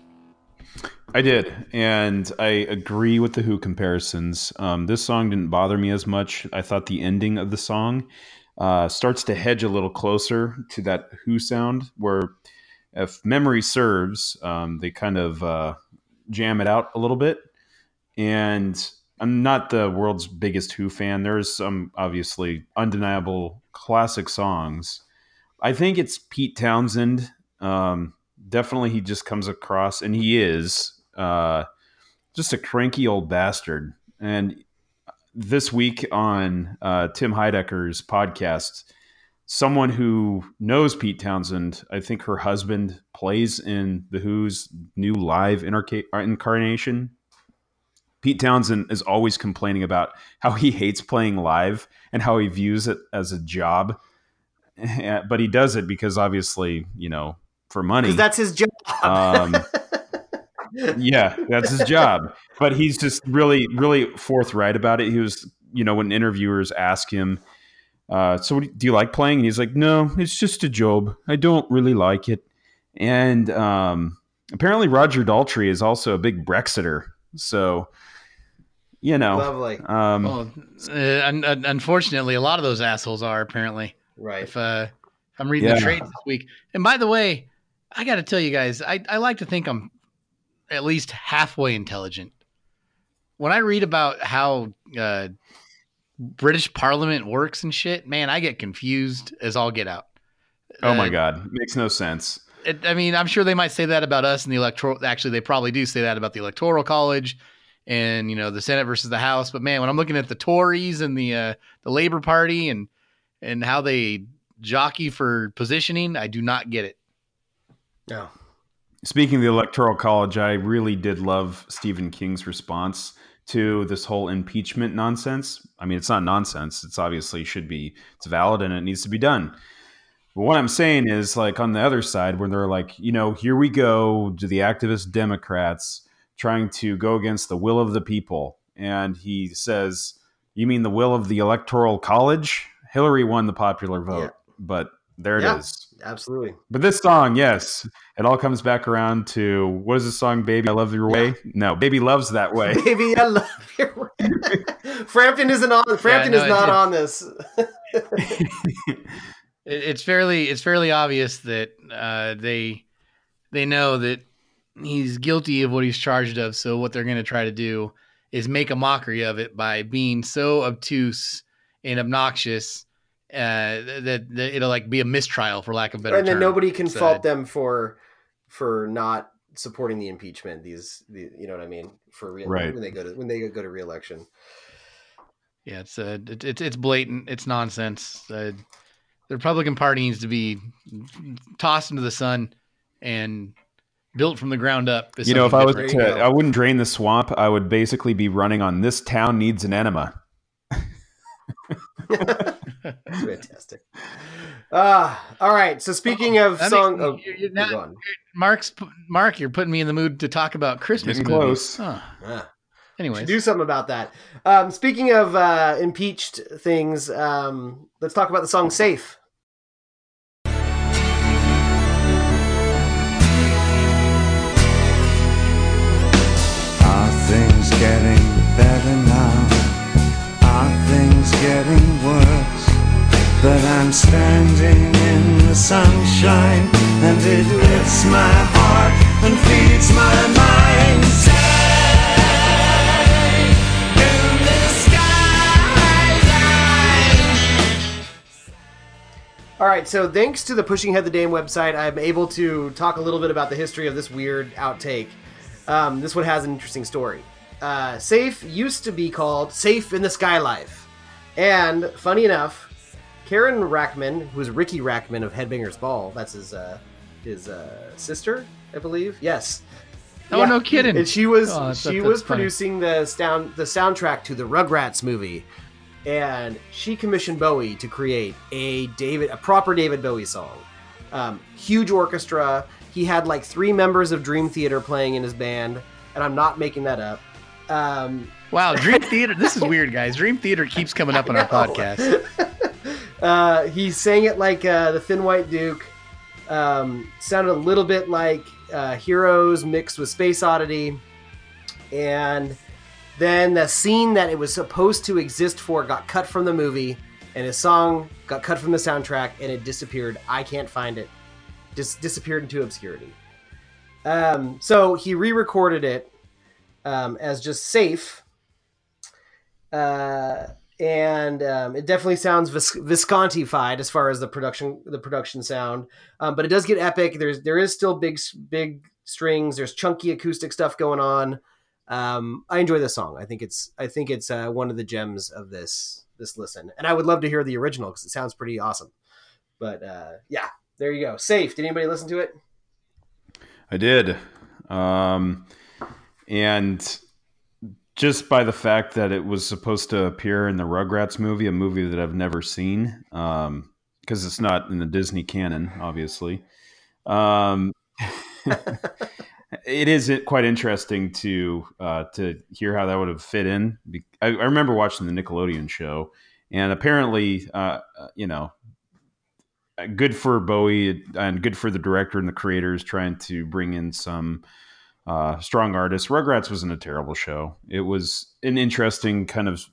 I did, and I agree with the Who comparisons. Um, this song didn't bother me as much. I thought the ending of the song uh, starts to hedge a little closer to that Who sound, where, if memory serves, um, they kind of uh, jam it out a little bit. And I'm not the world's biggest Who fan. There's some obviously undeniable classic songs. I think it's Pete Townshend. Um, definitely, he just comes across, and he is uh, just a cranky old bastard. And this week on uh, Tim Heidecker's podcast, someone who knows Pete Townshend, I think her husband plays in the Who's new live incarca- incarnation. Pete Townshend is always complaining about how he hates playing live and how he views it as a job. But he does it because obviously, you know, for money. Because that's his job. Um, yeah, that's his job. But he's just really, really forthright about it. He was, you know, when interviewers ask him, uh, "So, what do you- do you like playing?" And he's like, "No, it's just a job. I don't really like it." And um, apparently, Roger Daltrey is also a big Brexiter. So, you know, Lovely. um, Well, uh, un- un- unfortunately, a lot of those assholes are apparently. Right. If, uh, if I'm reading Yeah. the trades this week, and by the way, I got to tell you guys, I, I like to think I'm at least halfway intelligent. When I read about how uh, British Parliament works and shit, man, I get confused as all get out. oh my Uh, god, makes no sense. it, I mean, I'm sure they might say that about us in the electoral. Actually, they probably do say that about the electoral college and you know the Senate versus the House. But man, when I'm looking at the Tories and the uh, the Labor Party and and how they jockey for positioning, I do not get it. No. Speaking of the Electoral College, I really did love Stephen King's response to this whole impeachment nonsense. I mean, it's not nonsense. It's obviously should be it's valid and it needs to be done. But what I'm saying is, like on the other side, when they're like, you know, here we go to the activist Democrats trying to go against the will of the people, and he says, "You mean the will of the Electoral College?" Hillary won the popular vote, Yeah. but there it is. Yeah. Absolutely. But this song, yes, it all comes back around to what is the song, "Baby I Love Your Way"? No, "Baby Loves That Way." Baby, I love your Way. Frampton isn't on. Frampton no, is not it- on this. it. It's fairly it's fairly obvious that uh, they they know that he's guilty of what he's charged of. So what they're going to try to do is make a mockery of it by being so obtuse and obnoxious uh, that, that it'll like be a mistrial for lack of a better and then term. nobody can So- fault them for for not supporting the impeachment. These, the, you know what I mean? For re- Right. when they go to when they go to reelection. Yeah, it's uh, it, it's it's blatant. It's nonsense. Uh, the Republican Party needs to be tossed into the sun and built from the ground up. as You know, if I was to, you go. I wouldn't drain the swamp. I would basically be running on "This town needs an enema." Fantastic. Ah, all right. So speaking of That song, makes oh, you're- you're go not- on. Mark's Mark, you're putting me in the mood to talk about Christmas Getting movies. close. Huh. Ah. Anyways, do something about that. Um, speaking of uh, impeached things, um, let's talk about the song "Safe." Are things getting better now? Are things getting worse? But I'm standing in the sunshine and it lifts my heart and feeds my mind. All right, so thanks to the Pushing Head the Dame website, I'm able to talk a little bit about the history of this weird outtake. Um, this one has an interesting story. Uh, Safe used to be called Safe in the Sky Life. And funny enough, Karen Rachtman, who is Riki Rachtman of Headbangers Ball, that's his uh, his uh, sister, I believe. Yes. Oh, no kidding. And she was Oh, she was funny. producing the sound the soundtrack to the Rugrats movie and she commissioned Bowie to create a David, a proper David Bowie song. Um, huge orchestra. He had like three members of Dream Theater playing in his band, and I'm not making that up. Um, wow, Dream Theater. This is weird, guys. Dream Theater keeps coming up on our podcast. uh, he sang it like uh, the Thin White Duke. Um, sounded a little bit like uh, Heroes mixed with Space Oddity, and then the scene that it was supposed to exist for got cut from the movie, and his song got cut from the soundtrack, and it disappeared. I can't find it. Just disappeared into obscurity. Um, so he re-recorded it um, as just safe. Uh, and um, it definitely sounds Vis- Viscontified as far as the production the production sound, um, but it does get epic. There's there is still big big strings. There's chunky acoustic stuff going on. Um, I enjoy this song. I think it's I think it's uh, one of the gems of this this listen, and I would love to hear the original because it sounds pretty awesome. But uh, yeah, there you go. Safe. Did anybody listen to it? I did. Um, and just by the fact that it was supposed to appear in the Rugrats movie, a movie that I've never seen, because it's not in the Disney canon, obviously. Um, it is quite interesting to uh, to hear how that would have fit in. I, I remember watching the Nickelodeon show, and apparently, uh, uh, you know, good for Bowie and good for the director and the creators trying to bring in some uh, strong artist. Rugrats wasn't a terrible show. It was an interesting kind of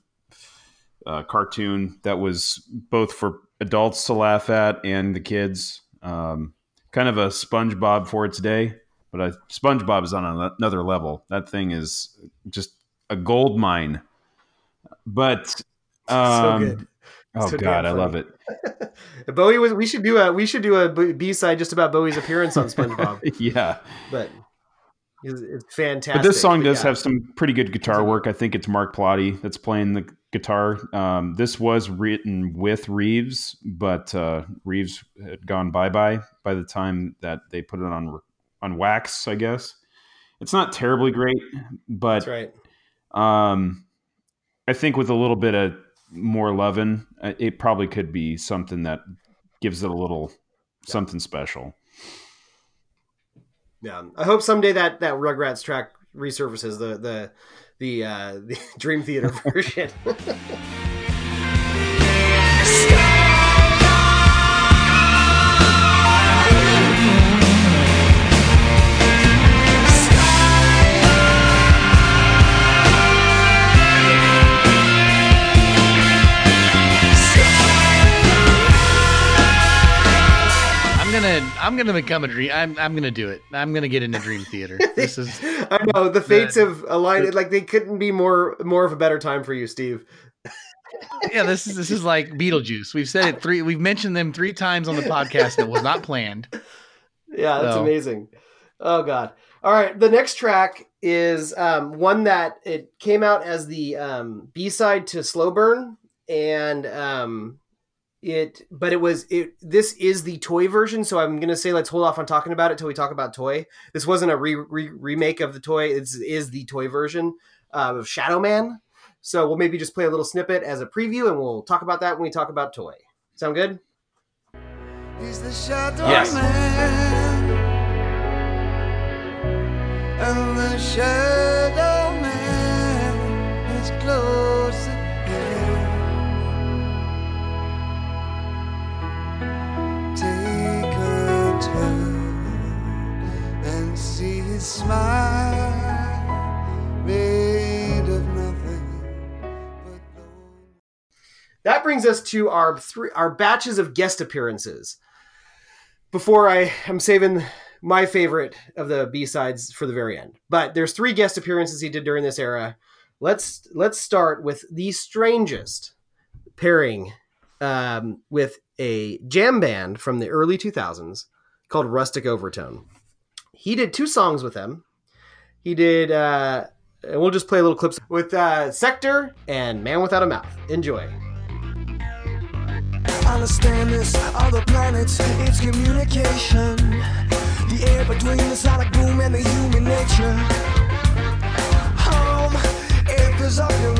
uh, cartoon that was both for adults to laugh at and the kids. Um, kind of a SpongeBob for its day, but I, SpongeBob is on another level. That thing is just a gold mine. But um, good. Oh So God, I love it. Bowie was. We should do a. We should do a B side just about Bowie's appearance on SpongeBob. yeah. but it's, fantastic. But this song does yeah. have some pretty good guitar work. I think it's Mark Plati that's playing the guitar. Um, this was written with Reeves, but uh, Reeves had gone bye bye by the time that they put it on on wax. I guess it's not terribly great, but That's right. um, I think with a little bit of more loving, uh, it probably could be something that gives it a little something special. Yeah, I hope someday that that Rugrats track resurfaces the the the uh, the Dream Theater version. I'm gonna become a dream. I'm I'm gonna do it. I'm gonna get into Dream Theater. This is I know the fates have aligned. Like they couldn't be more more of a better time for you, Steve. yeah. This is this is like Beetlejuice. We've said it three. We've mentioned them three times on the podcast, it was not planned. Yeah, that's So- amazing. Oh god. All right, the next track is um, one that it came out as the um, B side to Slow Burn, and um, it but it was it. This is the toy version, so I'm gonna say let's hold off on talking about it till we talk about toy. This wasn't a re- re- remake of the toy. It's is the toy version uh, of Shadow Man. So we'll maybe just play a little snippet as a preview, and we'll talk about that when we talk about toy. Sound good? He's the shadow Yes. man. That brings us to our three our batches of guest appearances. Before I am saving my favorite of the B sides for the very end, but there's three guest appearances he did during this era. Let's let's start with the strangest pairing um, with a jam band from the early 2000s called Rustic Overtone. He did two songs with them. He did, uh, and we'll just play a little clips with uh, Sector and Man Without a Mouth. Enjoy. understand this planets it's communication the air between the sonic boom and the human nature home your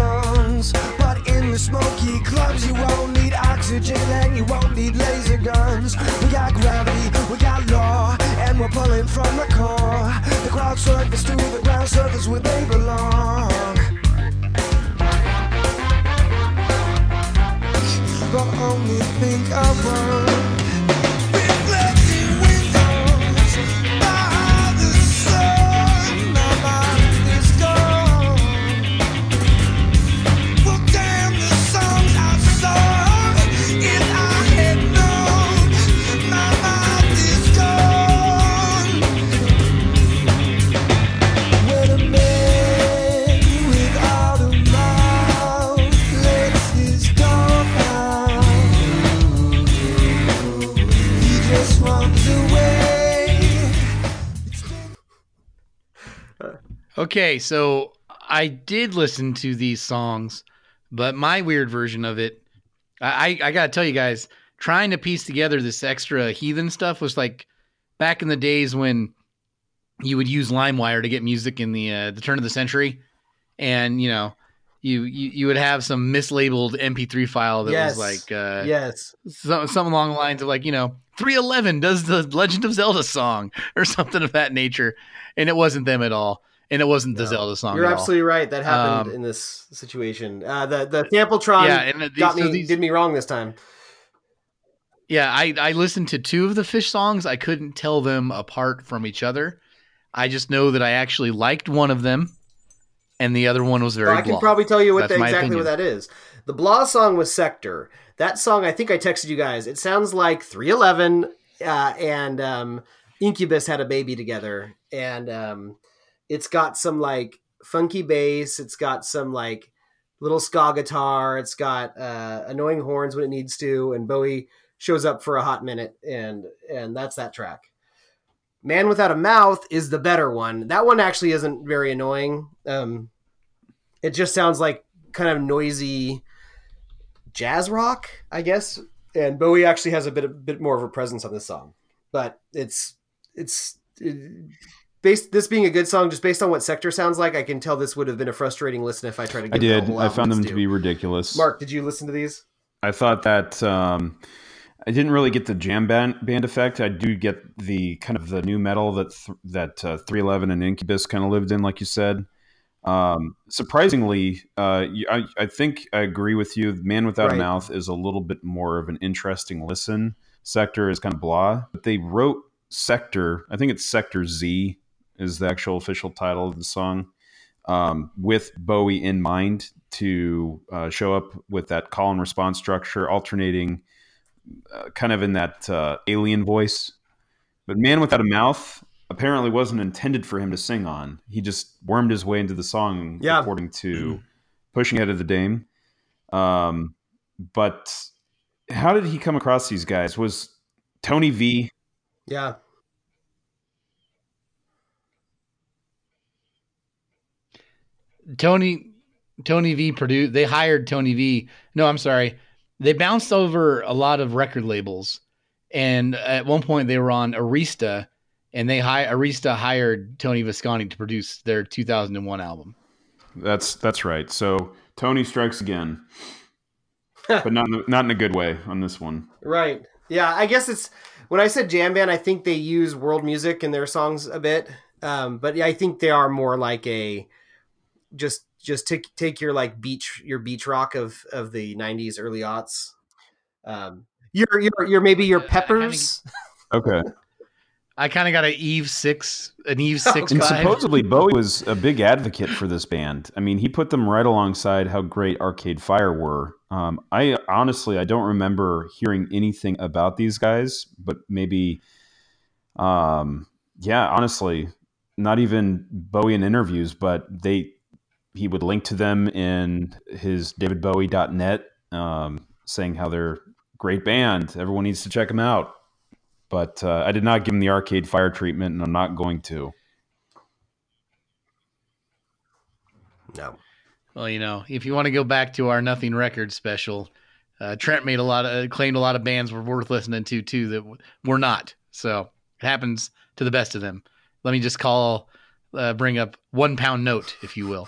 smoky clubs. You won't need oxygen and you won't need laser guns. We got gravity we got law and we're pulling from the core. The crowd surface to the ground surface where they belong. But only think of one. Okay, so I did listen to these songs, but my weird version of it, I, I, I gotta tell you guys, trying to piece together this extra heathen stuff was like back in the days when you would use LimeWire to get music in the uh, the turn of the century, and you know. You, you you would have some mislabeled MP3 file that Yes. was like uh, yes. some, something along the lines of like you know 311 does the legend of zelda song or something of that nature and it wasn't them at all and it wasn't the No. zelda song You're absolutely right. That happened Um, in this situation. Uh, the the Sampletron yeah and these, got so me these- did me wrong this time. yeah I, I listened to two of the fish songs i couldn't tell them apart from each other i just know that i actually liked one of them and the other one was very Well, I can blah. probably tell you what the, exactly what that is. The Blah song was Sector. That song, I think I texted you guys. It sounds like 311 uh, and um, Incubus had a baby together, and um, it's got some like funky bass. It's got some like little ska guitar. It's got uh, annoying horns when it needs to, and Bowie shows up for a hot minute, and and that's that track. Man Without a Mouth is the better one. That one actually isn't very annoying. Um, it just sounds like kind of noisy jazz rock, I guess. And Bowie actually has a bit a bit more of a presence on this song, but it's it's it, based this being a good song just based on what Sector sounds like. I can tell this would have been a frustrating listen if I tried to. Give I the did. whole I found them to due. be ridiculous. Mark, did you listen to these? I thought that um, I didn't really get the jam band, band effect. I do get the kind of the new metal that th- that uh, 311 and Incubus kind of lived in, like you said. Um, surprisingly, uh, I, I think I agree with you. Man Without Right. a Mouth is a little bit more of an interesting listen. Sector is kind of blah, but they wrote Sector. I think it's Sector Z is the actual official title of the song um, with Bowie in mind to uh, show up with that call and response structure, alternating uh, kind of in that uh, alien voice. But Man Without a Mouth apparently wasn't intended for him to sing on. He just wormed his way into the song, Yeah. according to Pushing Ahead of the Dame. Um, but how did he come across these guys? Was Tony V Yeah, Tony Tony V produced. They hired Tony V. No, I'm sorry. They bounced over a lot of record labels, and at one point they were on Arista, and they hi- Arista hired Tony Visconti to produce their 2001 album. That's that's right. So Tony strikes again, but not in a, not in a good way on this one. right. Yeah, I guess it's when I said jam band, I think they use world music in their songs a bit. Um, but yeah, I think they are more like a just just take take your like beach your beach rock of of the 90s early aughts. Um, you're you're you're maybe your peppers. Okay. I kind of got an Eve six, an Eve six And vibe. supposedly Bowie was a big advocate for this band. I mean, he put them right alongside how great Arcade Fire were. Um, I honestly, I don't remember hearing anything about these guys, but maybe, um, yeah, honestly, not even Bowie in interviews, but they he would link to them in his davidbowie.net, um, saying how they're great band. Everyone needs to check them out. But uh, I did not give him the Arcade Fire treatment, and I'm not going to. no. Well, you know, if you want to go back to our Nothing Records special, uh, Trent made a lot of uh, claimed a lot of bands were worth listening to too that w- were not. So it happens to the best of them. Let me just call, uh, bring up one pound note, if you will.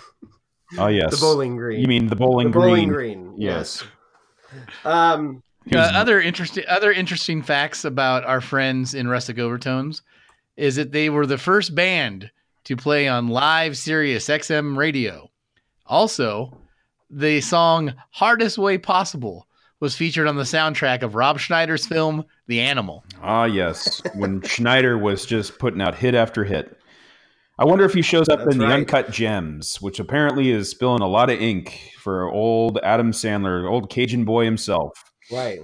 Oh yes, The Bowling Green. You mean the Bowling the Bowling Green? Green. Yes. Um, Uh, other interesting other interesting facts about our friends in Rustic Overtones is that they were the first band to play on live Sirius XM radio. Also, the song "Hardest Way Possible" was featured on the soundtrack of Rob Schneider's film The Animal. Ah, yes. When Schneider was just putting out hit after hit. I wonder if he shows up That's in the right. Uncut Gems, which apparently is spilling a lot of ink for old Adam Sandler, old Cajun boy himself. right.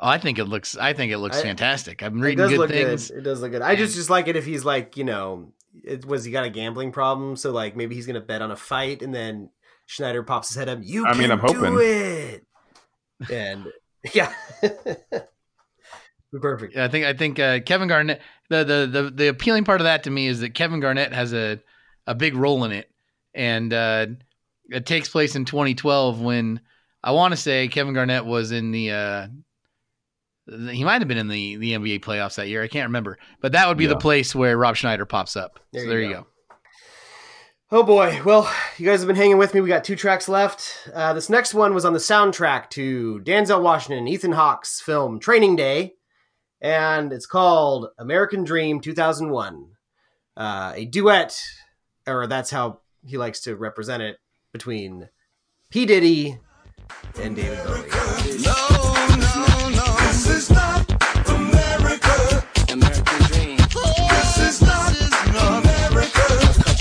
Oh, I think it looks. I think it looks I- fantastic. I'm It reading does good look things. good. It does look good. I just just like it if he's like you know, it, was he got a gambling problem? So like maybe he's gonna bet on a fight, and then Schneider pops his head up. You I can mean, I'm hoping. do it. And yeah, perfect. I think I think uh, Kevin Garnett. The, the the the appealing part of that to me is that Kevin Garnett has a a big role in it, and uh, it takes place in 2012 when I want to say Kevin Garnett was in the. Uh, he might have been in the the NBA playoffs that year. I can't remember, but that would be the place where Rob Schneider pops up. There so you there you go. go. Oh boy. Well, you guys have been hanging with me. We got two tracks left. Uh, this next one was on the soundtrack to Denzel Washington Ethan Hawke's film Training Day, and it's called American Dream 2001. Uh, a duet, or that's how he likes to represent it, between P. Diddy and David Bowie. No, no, no. This is not America. American dream. This is not America.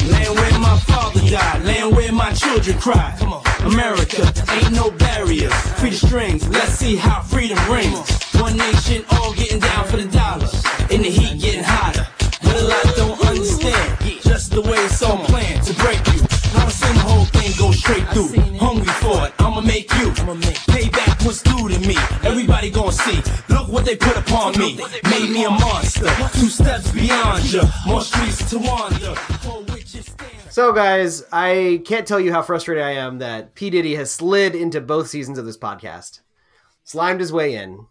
Land where my father died, land where my children cry. Come on. America, ain't no barriers. Free the strings, let's see how freedom rings. One nation, all getting down for the dollar. In the heat, getting hotter. But a lot don't understand. Just the way it's all planned to break you. I'ma send the whole thing go straight through. Hungry for it, I'ma make you. Payback was due to me. Everybody gonna see. Look what they put upon me. Made me a monster. Two steps beyond you. More streets to wander. So, guys, I can't tell you how frustrated I am that P. Diddy has slid into both seasons of this podcast, slimed his way in.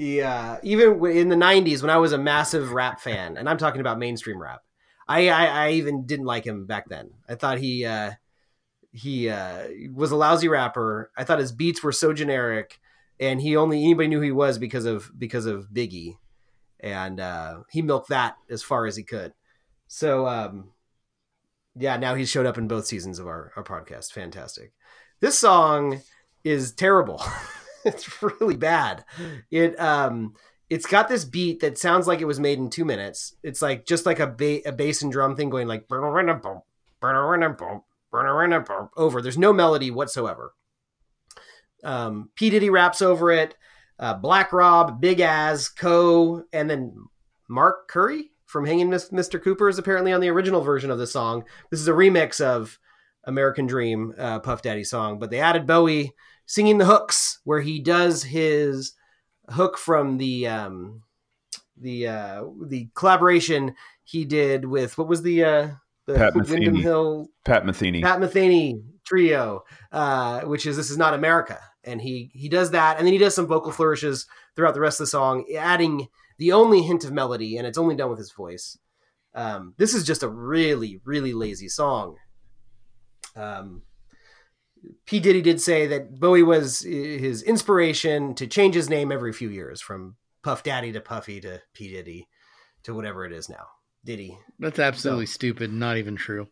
He, uh, even in the 90s, when I was a massive rap fan, and I'm talking about mainstream rap, I, I, I even didn't like him back then. I thought he, uh, he uh, was a lousy rapper. I thought his beats were so generic, and he only anybody knew who he was because of because of Biggie, and uh, he milked that as far as he could. So, um, yeah, now he's showed up in both seasons of our, our podcast. Fantastic. This song is terrible. it's really bad. It um it's got this beat that sounds like it was made in two minutes. It's like just like a, ba- a bass and drum thing going like over. There's no melody whatsoever. Um, P Diddy raps over it. Uh, Black Rob, Big Az, Co, and then Mark Curry from Hanging Mr. Cooper is apparently on the original version of the song. This is a remix of American Dream, uh, Puff Daddy song, but they added Bowie singing the hooks where he does his hook from the um, the uh, the collaboration he did with what was the uh, the Pat Windham. Hill Pat Metheny. Pat Metheny trio, uh, which is "This Is Not America," and he he does that, and then he does some vocal flourishes throughout the rest of the song, adding the only hint of melody, and it's only done with his voice. Um, this is just a really really lazy song. Um, P Diddy did say that Bowie was his inspiration to change his name every few years, from Puff Daddy to Puffy to P Diddy to whatever it is now. Diddy. That's absolutely stupid. Not even true.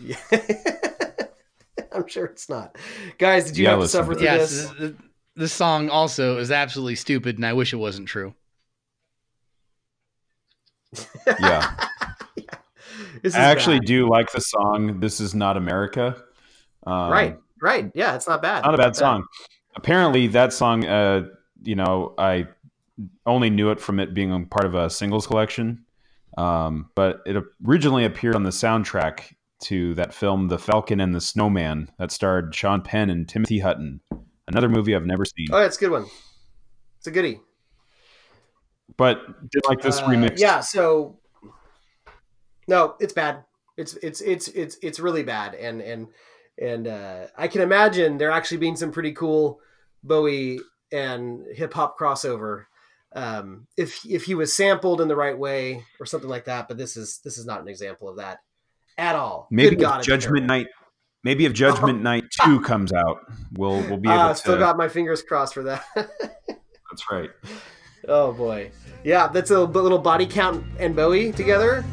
Yeah. I'm sure it's not. Guys, did you Yeah, have to suffer through Yes, this? th- th- this song also is absolutely stupid, and I wish it wasn't true. Yeah. This is I actually bad. do like the song "This Is Not America." Um, Right, right. Yeah, it's not bad. not a bad song. Apparently, that song, uh, you know, I only knew it from it being part of a singles collection, um, but it originally appeared on the soundtrack to that film, "The Falcon and the Snowman," that starred Sean Penn and Timothy Hutton. Another movie I've never seen, Oh, it's a good one. It's a goodie. but did like this Uh, remix. Yeah, so no, it's bad. It's it's it's it's it's really bad, and and and uh, I can imagine there actually being some pretty cool Bowie and hip hop crossover um, if if he was sampled in the right way or something like that. But this is this is not an example of that at all. Maybe God, Judgment. Night. Maybe if Judgment Night Two comes out, we'll we'll be able Uh, to. still got my fingers crossed for that. That's right. oh boy, yeah, that's a little body count and Bowie together.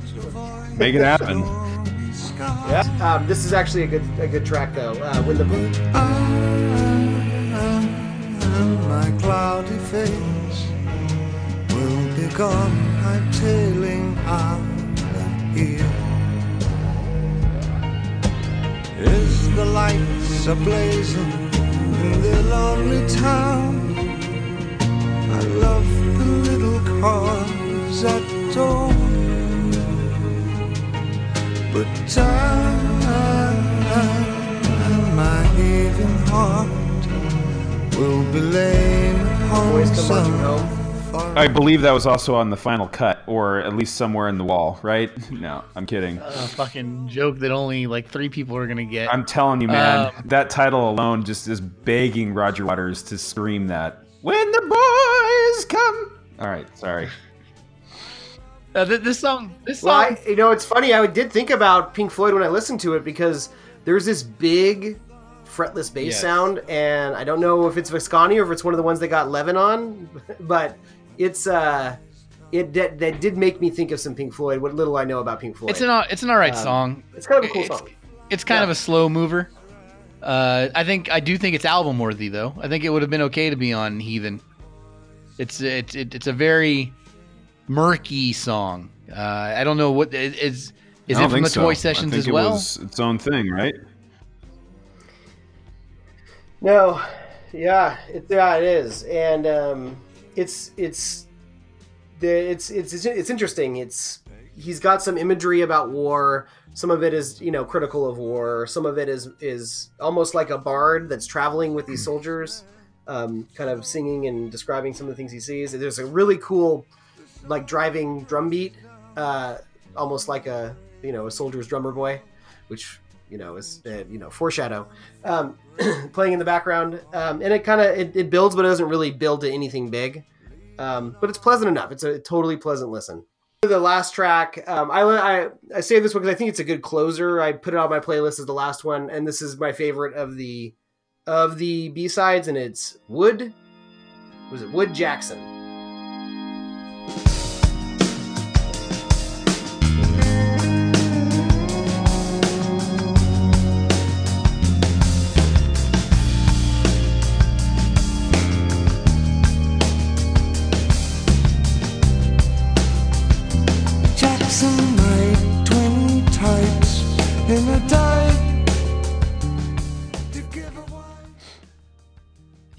Make it happen. Yeah. Um, this is actually a good a good track though. Uh, when the my cloudy face will be gone, hightailing out of here. Is the lights ablazing in the lonely town? I love the little cars at dawn. But time my heaving heart will be laying upon boys come marching some I believe that was also on the final cut, or at least somewhere in the wall, right? No, I'm kidding. A fucking joke that only like three people are gonna get. I'm telling you, man, Um, that title alone just is begging Roger Waters to scream that. When the boys come. All right, sorry. Uh, this song, this Well, song, I, you know, it's funny. I did think about Pink Floyd when I listened to it because there's this big fretless bass Yes. sound, and I don't know if it's Visconti or if it's one of the ones that got Levin on, but it's uh, it that, that did make me think of some Pink Floyd. What little I know about Pink Floyd, it's an it's an alright Um, song. it's kind of a cool it's, song. It's kind Yeah. of a slow mover. Uh, I think I do think it's album worthy though. I think it would have been okay to be on Heathen. It's it's it, it's a very murky song. Uh, I don't know what is is I it from the so. Toy I Sessions think as it well? was its own thing, right? No, yeah, it, yeah, it is, and um, it's it's the it's it's it's it's interesting. It's he's got some imagery about war. Some of it is you know critical of war. Some of it is is almost like a bard that's traveling with these soldiers, um, kind of singing and describing some of the things he sees. There's a really cool like driving drum beat, uh, almost like a you know a soldier's drummer boy, which you know is uh, you know foreshadow um, playing in the background, um, and it kind of it, it builds, but it doesn't really build to anything big. Um, but it's pleasant enough. It's a totally pleasant listen. The last track, um, I, I I say this one because I think it's a good closer. I put it on my playlist as the last one, and this is my favorite of the of the B sides, and it's Wood. Was it Wood Jackson? Jackson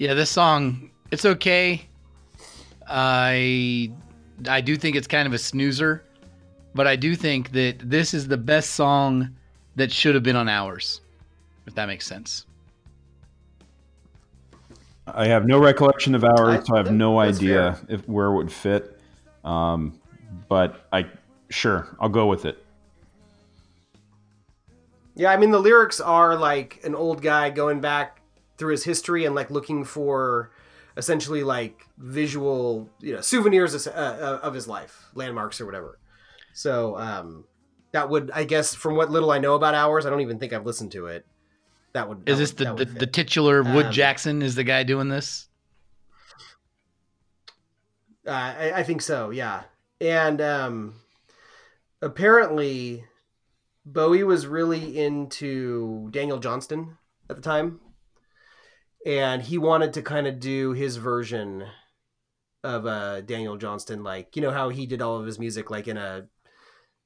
Yeah, this song, it's okay. I I do think it's kind of a snoozer, but I do think that this is the best song that should have been on Hours. If that makes sense. I have no recollection of Hours, I- so I have no idea fair. if where it would fit. Um, but I sure I'll go with it. Yeah, I mean the lyrics are like an old guy going back through his history and like looking for essentially like visual, you know, souvenirs of, uh, of his life, landmarks or whatever. So um, that would, I guess, from what little I know about Hours, I don't even think I've listened to it. That would. Is that this would- the, the, the titular Wood Um, Jackson is the guy doing this? Uh, I, I think so, yeah. And um, apparently, Bowie was really into Daniel Johnston at the time, and he wanted to kind of do his version of uh, Daniel Johnston, like you know how he did all of his music like in a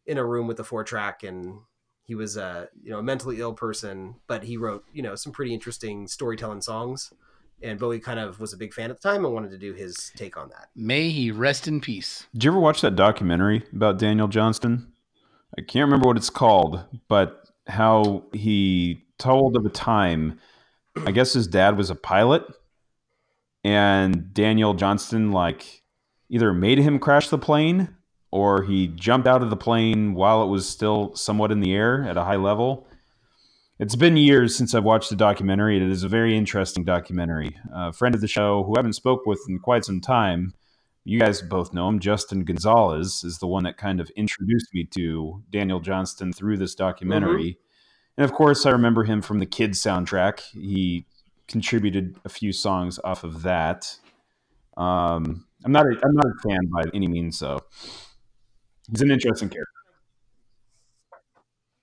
in a room with a four track, and he was a you know a mentally ill person, but he wrote you know some pretty interesting storytelling songs. And Bowie kind of was a big fan at the time and wanted to do his take on that. May he rest in peace. Did you ever watch that documentary about Daniel Johnston? I can't remember what it's called, but how he told of a time. I guess his dad was a pilot, and Daniel Johnston like either made him crash the plane or he jumped out of the plane while it was still somewhat in the air at a high level. It's been years since I've watched the documentary. It is a very interesting documentary. A friend of the show who I haven't spoke with in quite some time you guys both know him. Justin Gonzalez is the one that kind of introduced me to Daniel Johnston through this mm-hmm. documentary. And of course, I remember him from the Kids soundtrack. He contributed a few songs off of that. Um, I'm not a, I'm not a fan by any means, so He's an interesting character.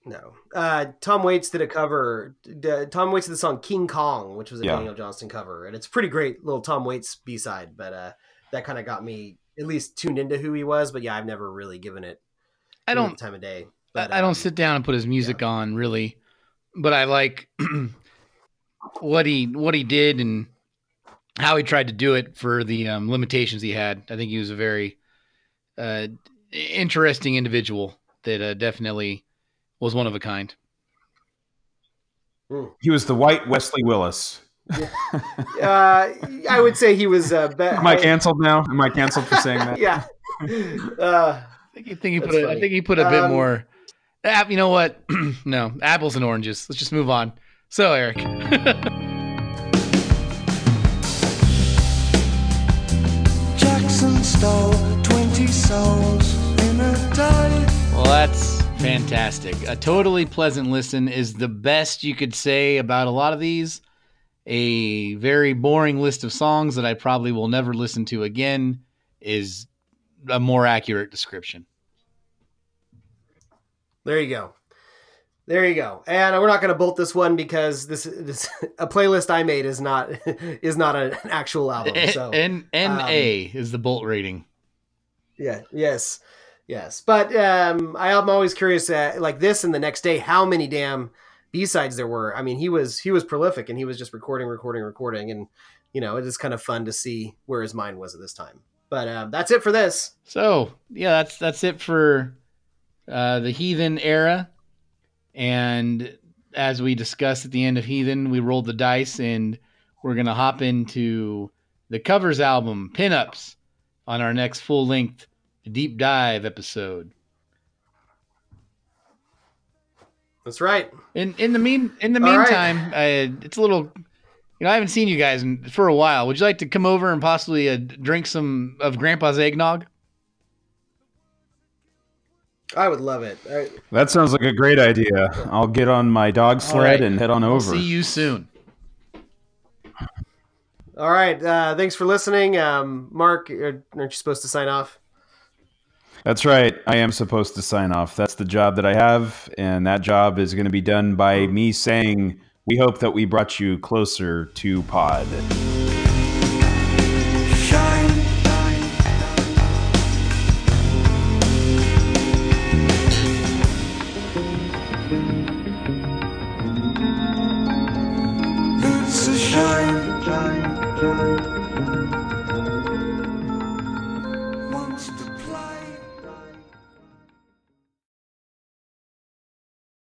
No. Uh, Tom Waits did a cover. d- Tom Waits did the song King Kong, which was a Yeah. Daniel Johnston cover. And it's a pretty great little Tom Waits B side, but uh, that kind of got me at least tuned into who he was. But yeah, I've never really given it, I don't time of day. I, But, I um, don't sit down and put his music on really, but I like what he what he did and how he tried to do it for the um, limitations he had. I think he was a very uh, interesting individual that uh, definitely was one of a kind. He was the white Wesley Willis. Uh, I would say he was. Uh, be- Am I canceled now? Am I canceled for saying that? Yeah. Uh, I think, I think he put a, I think he put a bit Um, more. App, you know what? no, apples and oranges. Let's just move on. So, Eric, Jackson stole 20 souls in a day. well, that's fantastic. A totally pleasant listen is the best you could say about a lot of these. A very boring list of songs that I probably will never listen to again is a more accurate description. There you go. There you go. And we're not going to bolt this one because this this a playlist I made is not is not an actual album. So N N um, is the bolt rating. yeah, yes, yes. But um, I am always curious, uh, like this and the next day, how many damn B sides there were. I mean, he was he was prolific, and he was just recording, recording, recording, and you know, it is kind of fun to see where his mind was at this time. But um, that's it for this. So yeah, that's that's it for uh, the Heathen era. And as we discussed at the end of Heathen, we rolled the dice, and we're gonna hop into the covers album Pin Ups on our next full length deep dive episode. That's right. In in the mean in the All right. meantime, uh, it's a little. You know, I haven't seen you guys in, for a while. Would you like to come over and possibly uh, drink some of Grandpa's eggnog? I would love it. I, That sounds like a great idea. I'll get on my dog sled right. and head on We'll over. see you soon. all right. Uh, thanks for listening, um, Mark. Aren't you supposed to sign off? That's right. I am supposed to sign off. That's the job that I have, and that job is going to be done by me saying, "We hope that we brought you closer to Pod."